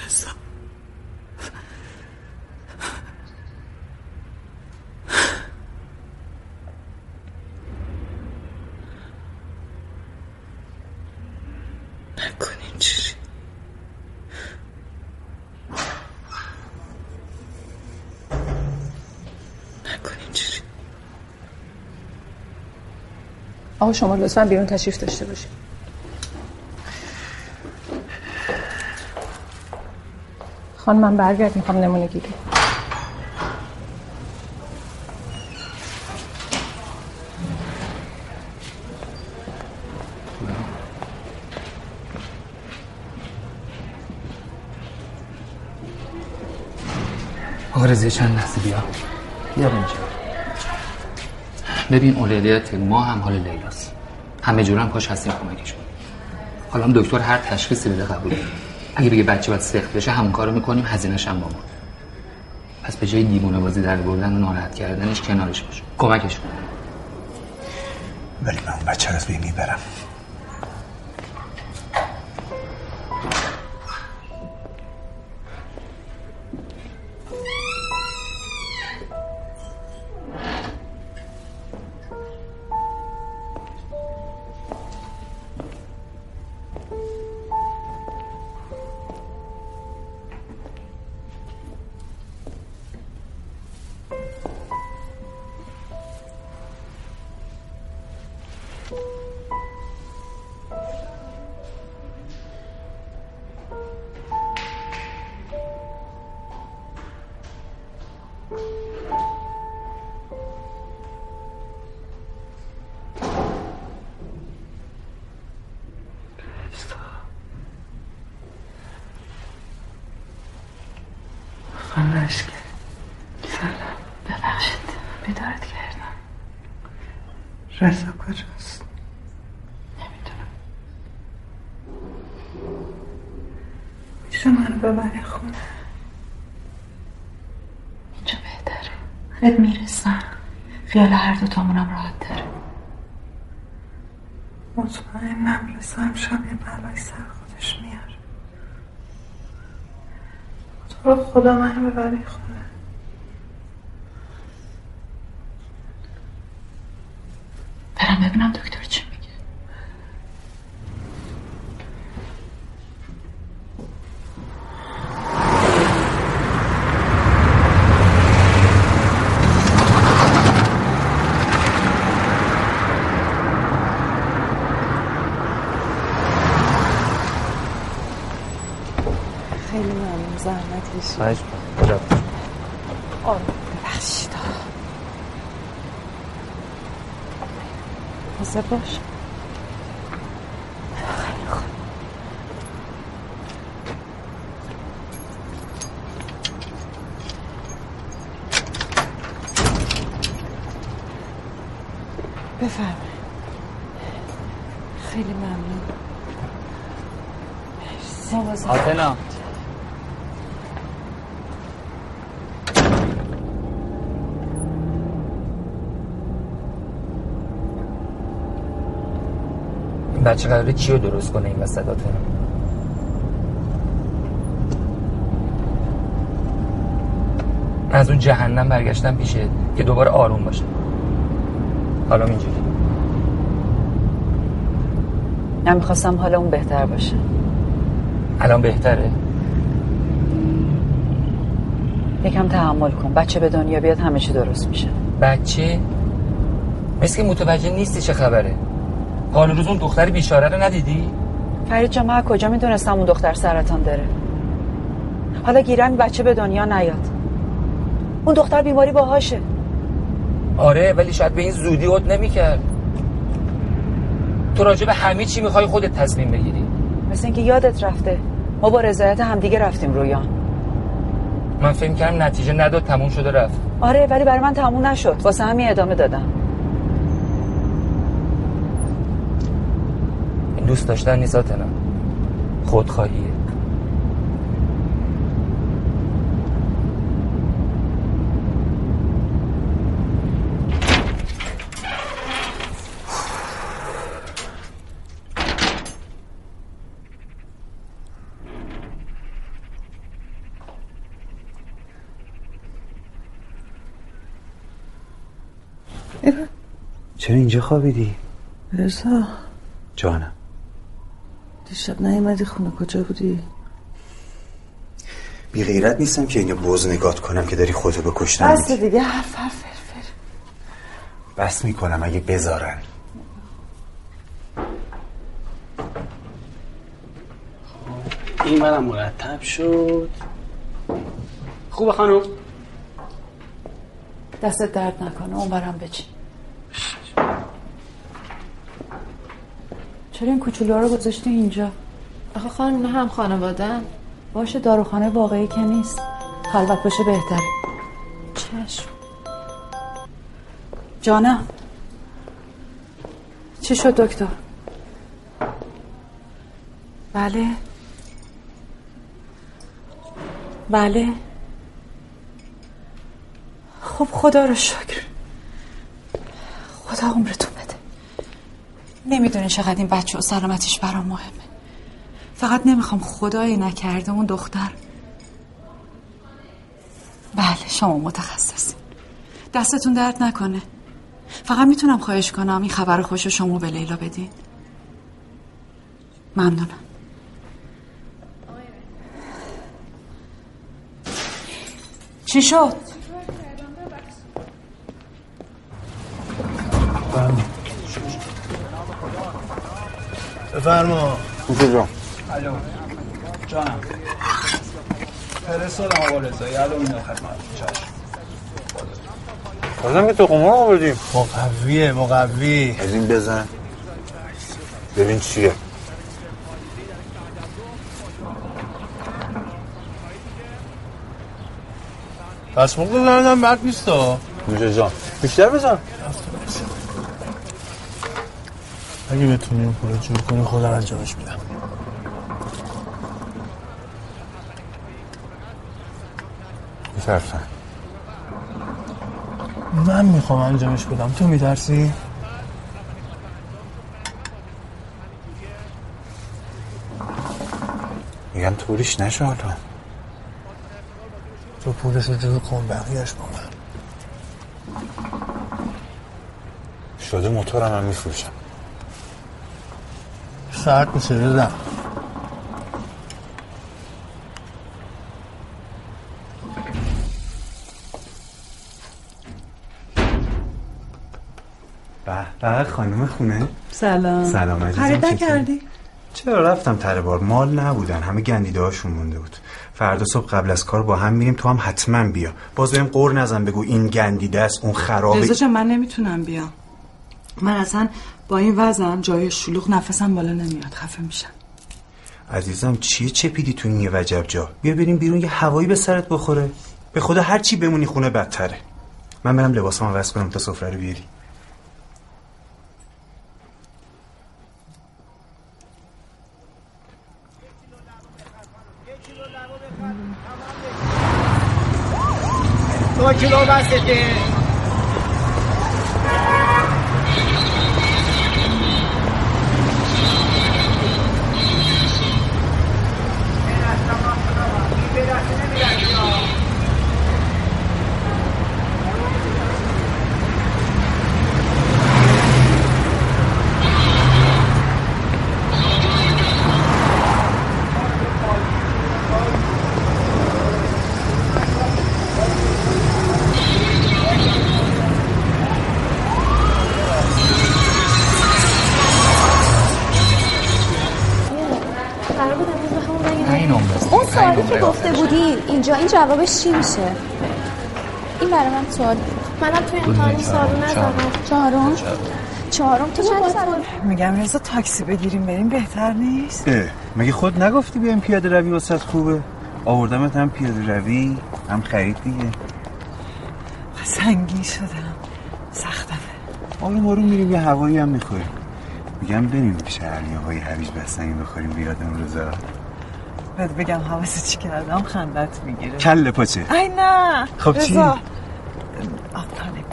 [SPEAKER 2] آقا شما لطفا بیرون تشریف داشته باشید. خانم من برگرد می‌خوام نمونه گیری.
[SPEAKER 1] رضا چند لحظه بیا. بیا اینجا. ببین اولویت ما هم حال لیلاست. همه جورم کاش هستیم کمکش کنیم حالا هم دکتر هر تشخیصی بده قبول. اگه بگه بچه باید سخت بشه همون کارو می‌کنیم هزینه‌ش هم با ما پس به جای دیوونه بازی در بردن و ناراحت کردنش کنارش باش. کمکش کن.
[SPEAKER 4] ولی من بچه رو از بین می‌برم.
[SPEAKER 11] خانم لشکری
[SPEAKER 3] سلام ببخشید بیدارت کردم
[SPEAKER 11] رضا کجاست میشه منو ببری خونه
[SPEAKER 3] اینجا بهتره بهت می‌رسم خیال هر دوتامونم راحت تره
[SPEAKER 11] مطمئنم رضا امشب یه بلای سر خودش میاره تو رو خدا منو ببری خونه
[SPEAKER 3] برم ببینم دکتر چی میگه
[SPEAKER 2] خیلی ممنون زحمت کشید
[SPEAKER 1] خواهش کجا
[SPEAKER 2] آره ببخشید حاضر باش خیلی خوب بفرمایید خیلی ممنون مرسی مواظب.
[SPEAKER 1] آتنا قراره چی رو درست کنه این وسطات از اون جهنم برگشتم پیشه که دوباره آروم باشه. حالا اینجوری.
[SPEAKER 3] من می‌خواستم حالا اون بهتر باشه.
[SPEAKER 1] الان بهتره؟
[SPEAKER 3] یکم تحمل کن. بچه به دنیا بیاد همه چی درست میشه.
[SPEAKER 1] بچه؟ مثل که متوجه نیستی چه خبره. حال روز اون دختر بیچاره رو ندیدی؟
[SPEAKER 3] فرید جان من کجا می‌دونستم اون دختر سرطان داره؟ حالا گیرم بچه به دنیا نیاد. اون دختر بیماری باهاشه.
[SPEAKER 1] آره ولی شاید به این زودی عد نمی‌کرد. تو راجع به همه چی می‌خوای خودت تصمیم بگیری.
[SPEAKER 3] مثل اینکه یادت رفته. ما با رضایت همدیگه رفتیم رویان.
[SPEAKER 1] من فکر کردم نتیجه نداد تموم شده رفت.
[SPEAKER 3] آره ولی برای من تموم نشد. واسه همین ادامه دادم.
[SPEAKER 1] دوست داشتن نیست نه خودخواهیه
[SPEAKER 22] چرا اینجا خوابیدی؟
[SPEAKER 11] رضا
[SPEAKER 22] جانم
[SPEAKER 11] دیشب نیومدی؟ خونه کجا بودی؟
[SPEAKER 4] بی غیرت نیستم که اینو بوز نگات کنم که داری خودتو بکشتن
[SPEAKER 11] بس دیگه حرف حرف فرفر
[SPEAKER 4] بس می‌کنم اگه بذارن.
[SPEAKER 21] این منم مرتب شد. خوبه خانم؟
[SPEAKER 3] دستت درد نکنه اون برم بچین چرا این کوچولو رو گذاشتی اینجا؟
[SPEAKER 2] آخه خانم نه هم خانواده.
[SPEAKER 3] باشه داروخانه واقعی که نیست. خلوت باشه بهتره.
[SPEAKER 2] چشم.
[SPEAKER 3] جانم چی شد دکتر؟ بله. بله. خب خدا رو شکر. خدا عمرتون بده. نمی‌دونی چقدر این بچه و سلامتیش برام مهمه. فقط نمی‌خوام خدایی نکرده اون دختر. بله شما متخصص دستتون درد نکنه. فقط می‌تونم خواهش کنم این خبر خوش شما به لیلا بدین. ممنونم. چی شد؟
[SPEAKER 6] بفرما.
[SPEAKER 7] اینجا
[SPEAKER 6] الو. جانم. فرستادم آقا رضایی. الان میاد خدمت چشم.
[SPEAKER 7] بازم که تو قمار آوردیم.
[SPEAKER 6] مقویه مقوی.
[SPEAKER 4] از این بزن. ببین چیه.
[SPEAKER 6] پس موقع زنم بد نیست ها.
[SPEAKER 7] میشه جان بیشتر بزن.
[SPEAKER 6] اگه بتونی این پول جور کنی خودم انجامش میدم.
[SPEAKER 4] میترسن
[SPEAKER 6] من می‌خوام انجامش بدم. تو میترسی؟
[SPEAKER 4] میگن طوریش نشه حالا.
[SPEAKER 6] تو پولش رو جور کن بقیهش با من.
[SPEAKER 4] شده موتورم هم میفروشم.
[SPEAKER 6] ساعت میشه بدم
[SPEAKER 4] به به خانم خونه.
[SPEAKER 11] سلام.
[SPEAKER 4] سلام عزیزم
[SPEAKER 11] خرید؟ نکردی؟
[SPEAKER 4] چرا رفتم تره بار؟ مال نبودن همه گندیده هاشون مونده بود. فردا صبح قبل از کار با هم میریم تو هم حتما بیا. باز بهم قور نزن بگو این گندیده است اون خرابه
[SPEAKER 11] رضا من نمی‌تونم بیام. من اصلا با این وزن جای شلوغ نفسم بالا نمیاد. خفه میشم.
[SPEAKER 4] عزیزم چیه چپیدی تو این یه وجب جا؟ بیا بریم بیرون یه هوایی به سرت بخوره. به خدا هر چی بمونی خونه بدتره. من برم لباسامو عوض کنم تا سفره رو بیاری.
[SPEAKER 6] دو کیلو بسته
[SPEAKER 24] بودین اینجا این جوابش چی میشه؟ این برای من سوال
[SPEAKER 2] منم تو امتحان سالو نزدم.
[SPEAKER 24] چهارم؟ چهارم. تو چند سال؟
[SPEAKER 11] میگم رضا تاکسی بگیریم بریم بهتر نیست.
[SPEAKER 4] اه مگه خود نگفتی بیایم پیاده روی واسط خوبه؟ آوردمت هم پیاده روی هم خرید دیگه.
[SPEAKER 11] سنگین شدم. سختمه.
[SPEAKER 4] حالا ما رو میریم یه هوایی هم می‌خوریم. میگم بریم پیش علی آقای هویج بستنی بخوریم بیادم رضا.
[SPEAKER 11] بهت بگم حواست چی کردم؟ خندت می‌گیره.
[SPEAKER 4] کل پاچه.
[SPEAKER 11] ای نه.
[SPEAKER 4] خب چی؟
[SPEAKER 11] آب طالبی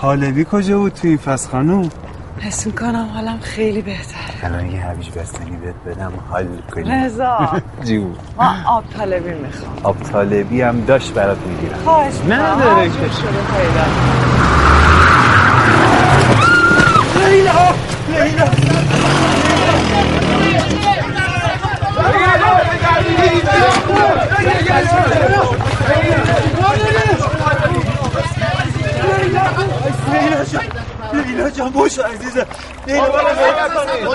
[SPEAKER 4] طالبی کجا بود توی فس خانوم؟
[SPEAKER 11] حس می‌کنم حالم خیلی بهتر
[SPEAKER 4] الان یه هویج بستنی بهت بدم حال کنی.
[SPEAKER 11] رضا.
[SPEAKER 4] جون
[SPEAKER 11] ما آب طالبی می‌خوام.
[SPEAKER 4] آب طالبی هم داشت برات می‌گیرم.
[SPEAKER 11] خواهش
[SPEAKER 4] نه داره
[SPEAKER 11] که شده پیدا
[SPEAKER 6] لیلا! لیلا! لیلا جان باش عزیزم لیلا
[SPEAKER 22] خانم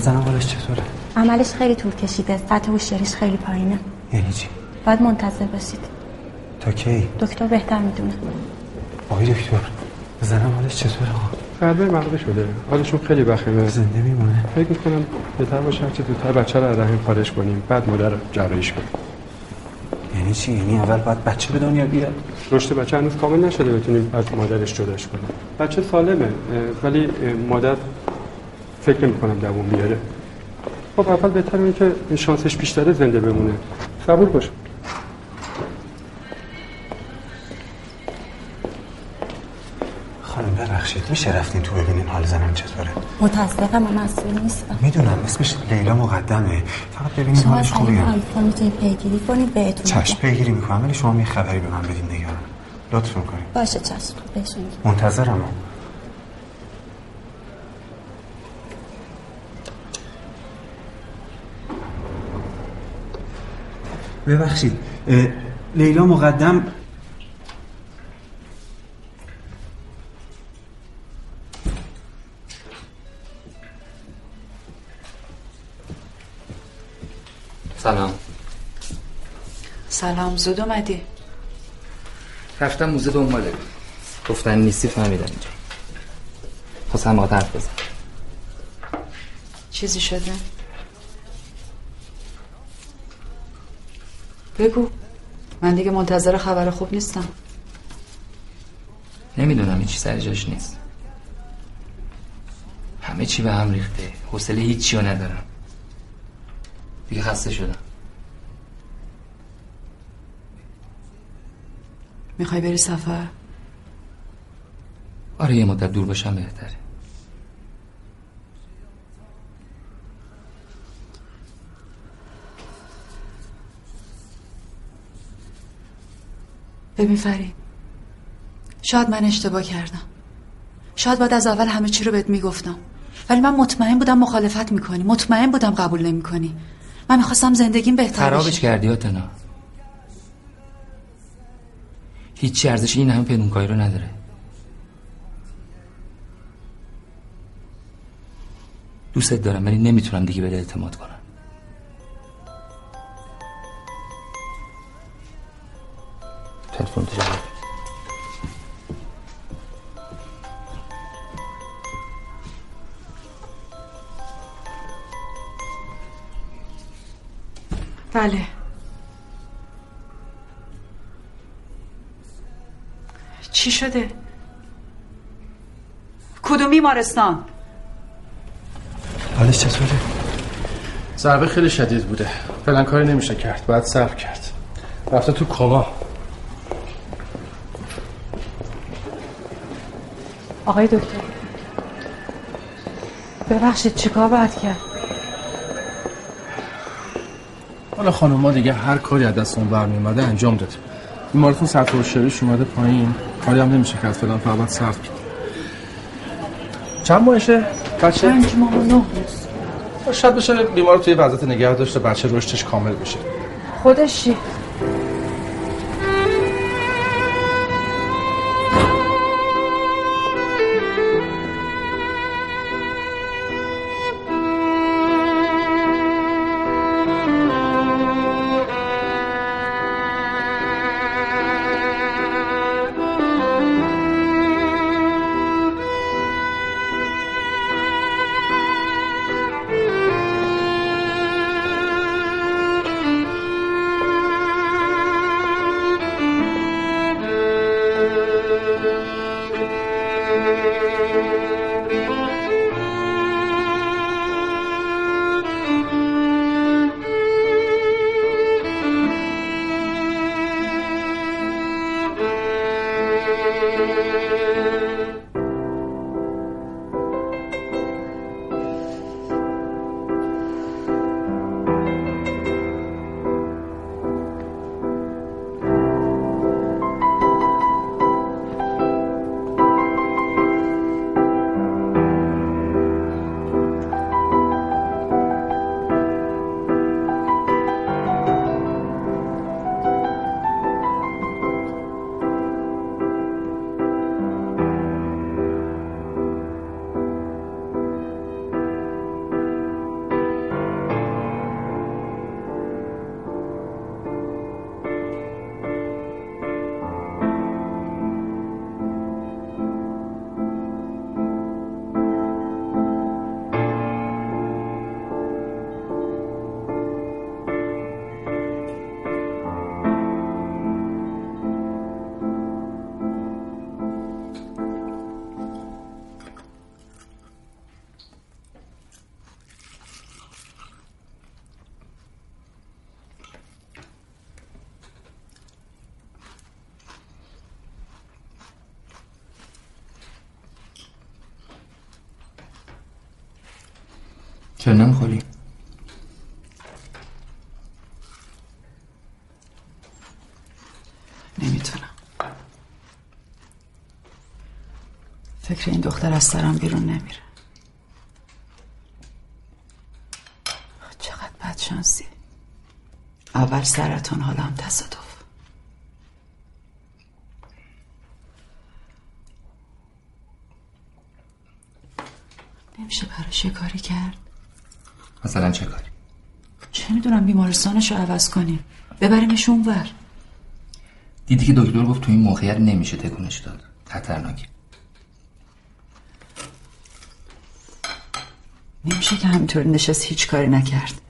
[SPEAKER 22] زنم حالش چطوره؟
[SPEAKER 25] عملش خیلی طول کشیده. سطح هوشیاریش خیلی پایینه.
[SPEAKER 22] یعنی چی؟
[SPEAKER 25] باید منتظر باشید.
[SPEAKER 22] تا کی؟
[SPEAKER 25] دکتر بهتر می‌دونه.
[SPEAKER 22] آقای دکتر زنم حالش چطوره آقا؟
[SPEAKER 21] قلبه مغزه شده. حالشون خیلی وخیمه
[SPEAKER 22] زنده میمونه؟
[SPEAKER 21] فکر می‌کنم بهتر باشه هرچه زودتر بچه رو از رحم خارج کنیم. بعد مادر جراحیش کنیم.
[SPEAKER 22] یعنی چی؟ یعنی اول باید بچه به دنیا بیاد؟
[SPEAKER 21] رشد بچه هنوز کامل نشده بتونیم از مادرش جداش کنیم. بچه سالمه ولی مادر فکر نمی کنم دووم بیاره. خب اول بهتر اینه که شانسش بیشتره زنده بمونه. صبور باش.
[SPEAKER 22] خانم ببخشید. میشه رفتین تو ببینین حال زنم چطوره
[SPEAKER 25] متاسفم من مسئول نیستم.
[SPEAKER 22] می‌دونم اسمش لیلا مقدمه. فقط ببینین
[SPEAKER 25] شما
[SPEAKER 22] حالش
[SPEAKER 25] از
[SPEAKER 22] خوبه یا نه.
[SPEAKER 25] آیفون می‌تونید پیگیری کنید بهتون
[SPEAKER 22] چشم
[SPEAKER 25] میگم.
[SPEAKER 22] پیگیری می‌کنم ولی شما یه خبری به من بدین نگران. لطف می‌کنید
[SPEAKER 25] باشه چشم. بهشون میگم.
[SPEAKER 22] منتظرم. ببخشید. لیلا مقدم
[SPEAKER 1] سلام.
[SPEAKER 3] سلام زود اومدی.
[SPEAKER 1] رفتم موزه دنباله. گفتن نیستی فهمیدم اینجا. خواستم با حرف بزن
[SPEAKER 3] چیزی شده؟ بگو. من دیگه منتظر خبر خوب نیستم.
[SPEAKER 1] نمی‌دونم این چی سر جاش نیست. همه چی به هم ریخته. حوصله هیچی رو ندارم. دیگه خسته شدم.
[SPEAKER 3] می‌خوای بری سفر؟
[SPEAKER 1] آره یه مدت دور باشم بهتره.
[SPEAKER 3] ببین فرید شاید من اشتباه کردم. شاید باید از اول همه چی رو بهت می‌گفتم. ولی من مطمئن بودم مخالفت می‌کنی. مطمئن بودم قبول نمی‌کنی. من می‌خواستم زندگیم بهتر
[SPEAKER 1] خرابش
[SPEAKER 3] بشه
[SPEAKER 1] کردی آتنا. هیچی ارزش این همه پنونکایی رو نداره. دوستت دارم ولی نمی‌تونم دیگه بده اعتماد کنم. تلفن
[SPEAKER 3] بله. چی شده؟ کدوم بیمارستان؟
[SPEAKER 22] حالش چطوره؟
[SPEAKER 26] ضربه خیلی شدید بوده. فعلا کاری نمیشه کرد. باید صبر کرد. رفته تو کما
[SPEAKER 2] آقای دکتر. ببخشید چیکار باید کرد؟
[SPEAKER 26] حالا خانم ما دیگه هر کاری از دستمون برمی اومده انجام دادیم. بیمارتون سطح هوشیاریش اومده پایین. کاری هم نمیشه کرد فعلا فقط کرد چند ماهشه؟ بچه؟
[SPEAKER 3] پنج ماه و نه روز.
[SPEAKER 26] شاید بشه بیمار توی وضعیت نگه داشته بچه رشدش کامل بشه.
[SPEAKER 3] خودش چی؟
[SPEAKER 1] چرا نمی‌خوری؟
[SPEAKER 3] نمی‌تونم. فکر این دختر از سرم بیرون نمیره. چقدر بدشانسی اول سرطان حالا هم تصادف. نمیشه براش کاری کرد؟
[SPEAKER 1] مثلا چه کاری؟
[SPEAKER 3] چه می‌دونم بیمارستانش رو عوض کنیم. ببریمش اونور.
[SPEAKER 1] دیدی که دکتر گفت تو این موقعیت نمیشه تکونش داد. خطرناکه.
[SPEAKER 3] نمیشه که همینطور نشست هیچ کاری نکرد.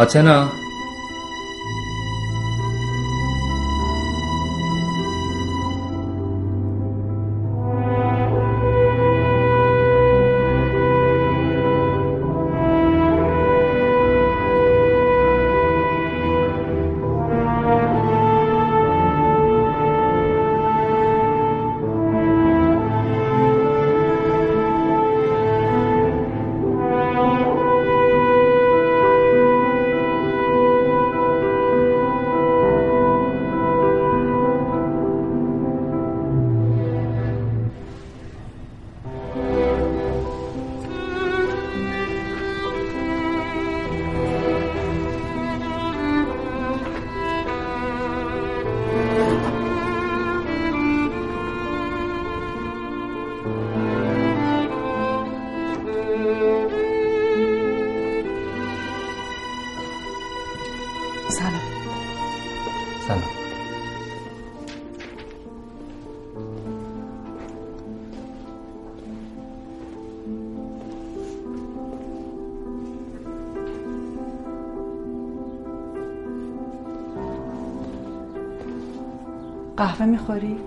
[SPEAKER 1] آتنا
[SPEAKER 3] قهوه می‌خوری؟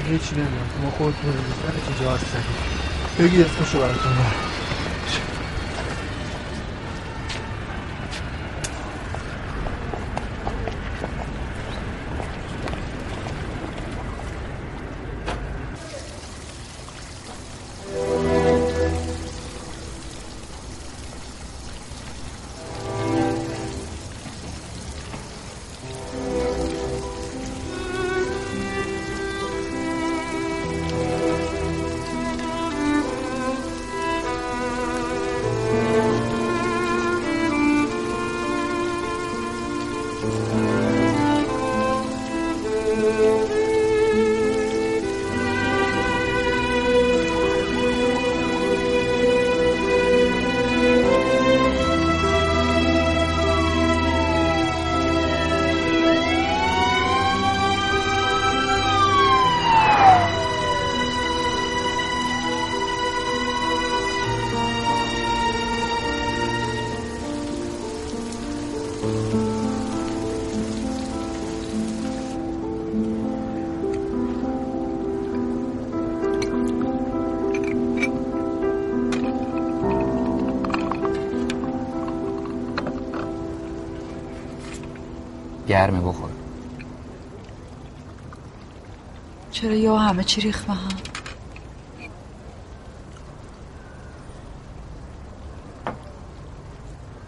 [SPEAKER 6] هیچی نمی‌دونم. ما خود رو هر چی جا هست بگید اسمشو براتون برم
[SPEAKER 3] همه چی ریخت به هم.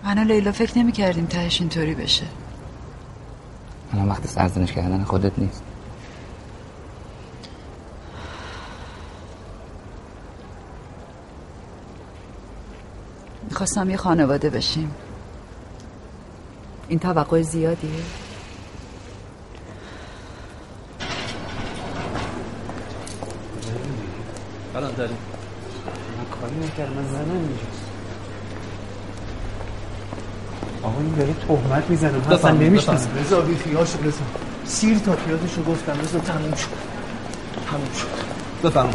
[SPEAKER 3] من و لیلا فکر نمی کردیم تهش اینطوری بشه.
[SPEAKER 1] الان وقت سرزنش کردن خودت نیست.
[SPEAKER 3] می‌خواستم یه خانواده بشیم. این توقع زیادیه.
[SPEAKER 6] الان داریم.
[SPEAKER 4] من کاری نکردم من زنم اینجاست. آقا این داره تهمت می‌زنه. من اصلا نمی‌شناسم.
[SPEAKER 6] رضا بی خیاشو رضا سیر تا پیادشو گفتم. رضا تموم شد تموم شد بفهم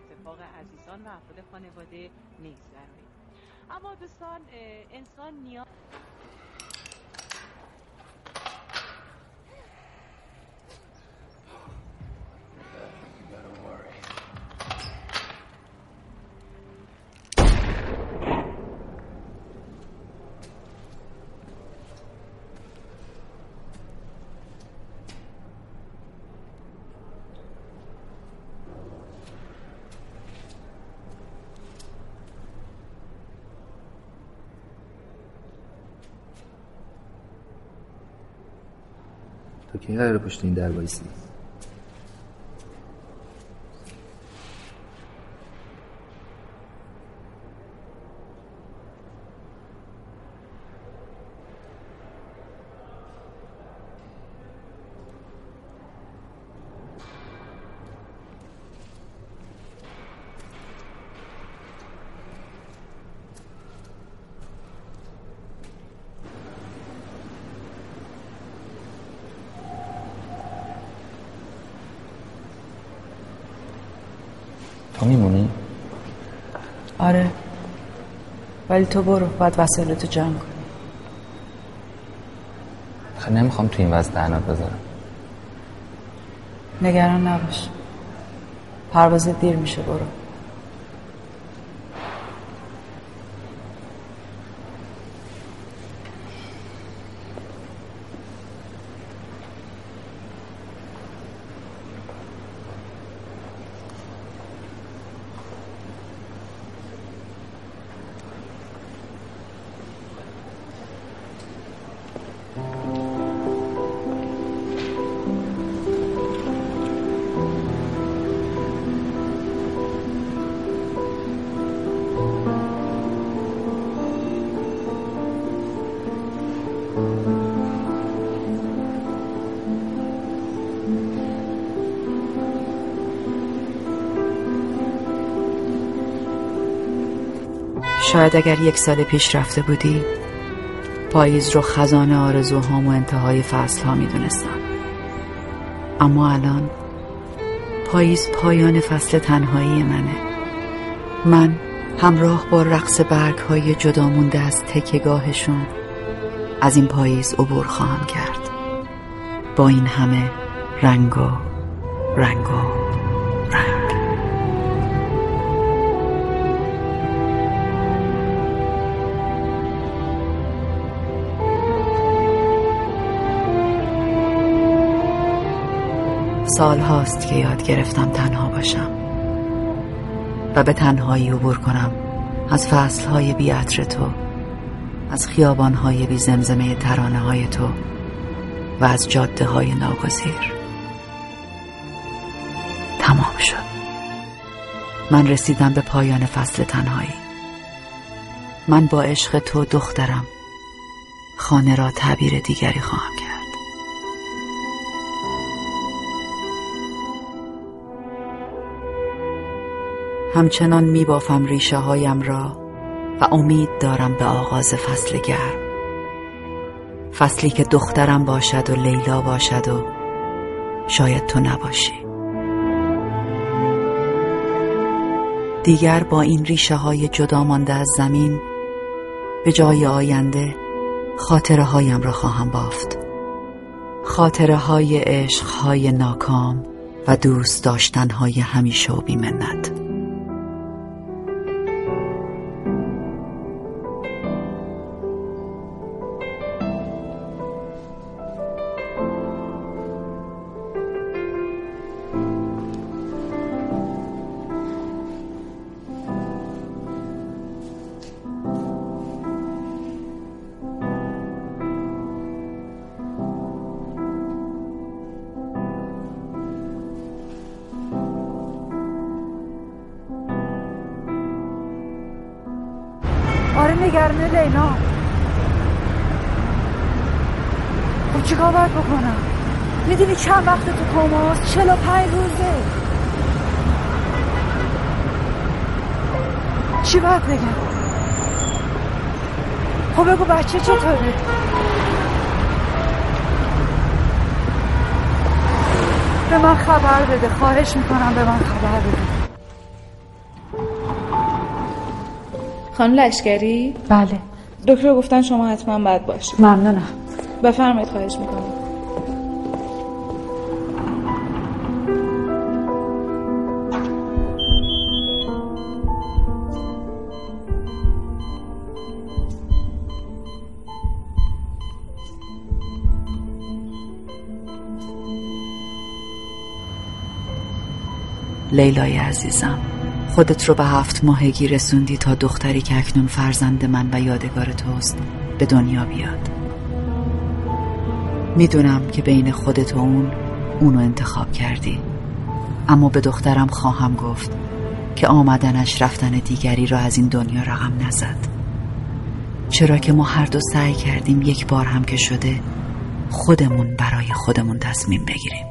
[SPEAKER 27] به اتفاق عزیزان و افراد خانواده میگذرونید اما دوستان انسان نیاز
[SPEAKER 1] کی قراره پشت این در وایسی تو میمونی؟
[SPEAKER 3] آره ولی تو برو باید وسایلتو جمع کن
[SPEAKER 1] خیلی نمی‌خوام تو این وضع دهنات بذارم.
[SPEAKER 3] نگران نباش. پرواز دیر میشه برو. شاید اگر یک سال پیش رفته بودی پاییز رو خزانه آرزوهام و انتهای فصل ها می دونستم. اما الان پاییز پایان فصل تنهایی منه. من همراه با رقص برگ های جدا مونده از تکگاهشون از این پاییز عبور خواهم کرد. با این همه رنگ و سال هاست که یاد گرفتم تنها باشم و به تنهایی عبور کنم از فصل های بی عطر تو از خیابان های بی زمزمه ترانه های تو و از جاده های ناگزیر. تمام شد. من رسیدم به پایان فصل تنهایی. من با عشق تو دخترم. خانه را تعبیر دیگری خواهم کرد. همچنان می بافم ریشه هایم را و امید دارم به آغاز فصل گرم. فصلی که دخترم باشد و لیلا باشد و شاید تو نباشی. دیگر با این ریشه های جدا مانده از زمین به جای آینده خاطره هایم را خواهم بافت. خاطره های عشق های ناکام و دوست داشتن های همیشه و بیمنت.
[SPEAKER 2] نگرانه لینا خب چیکار باید بکنم؟ می‌دونی چند وقت تو کوماست چلو پنج روزه. چی باید بگم؟ خب بگو بچه چطوره؟ به من خبر بده. خواهش می‌کنم به من خبر بده.
[SPEAKER 12] خانم لشکری؟
[SPEAKER 2] بله.
[SPEAKER 12] دکتر گفتن شما حتما باید باشید
[SPEAKER 2] ممنونم.
[SPEAKER 12] بفرمایید خواهش می‌کنم.
[SPEAKER 3] لیلای عزیزم. خودت رو به هفت ماهگی رسوندی تا دختری که اکنون فرزند من و یادگار توست به دنیا بیاد. می‌دونم که بین خودت و اون اونو انتخاب کردی. اما به دخترم خواهم گفت که آمدنش رفتن دیگری را از این دنیا رقم نزد. چرا که ما هر دو سعی کردیم یک بار هم که شده خودمون برای خودمون تصمیم بگیریم.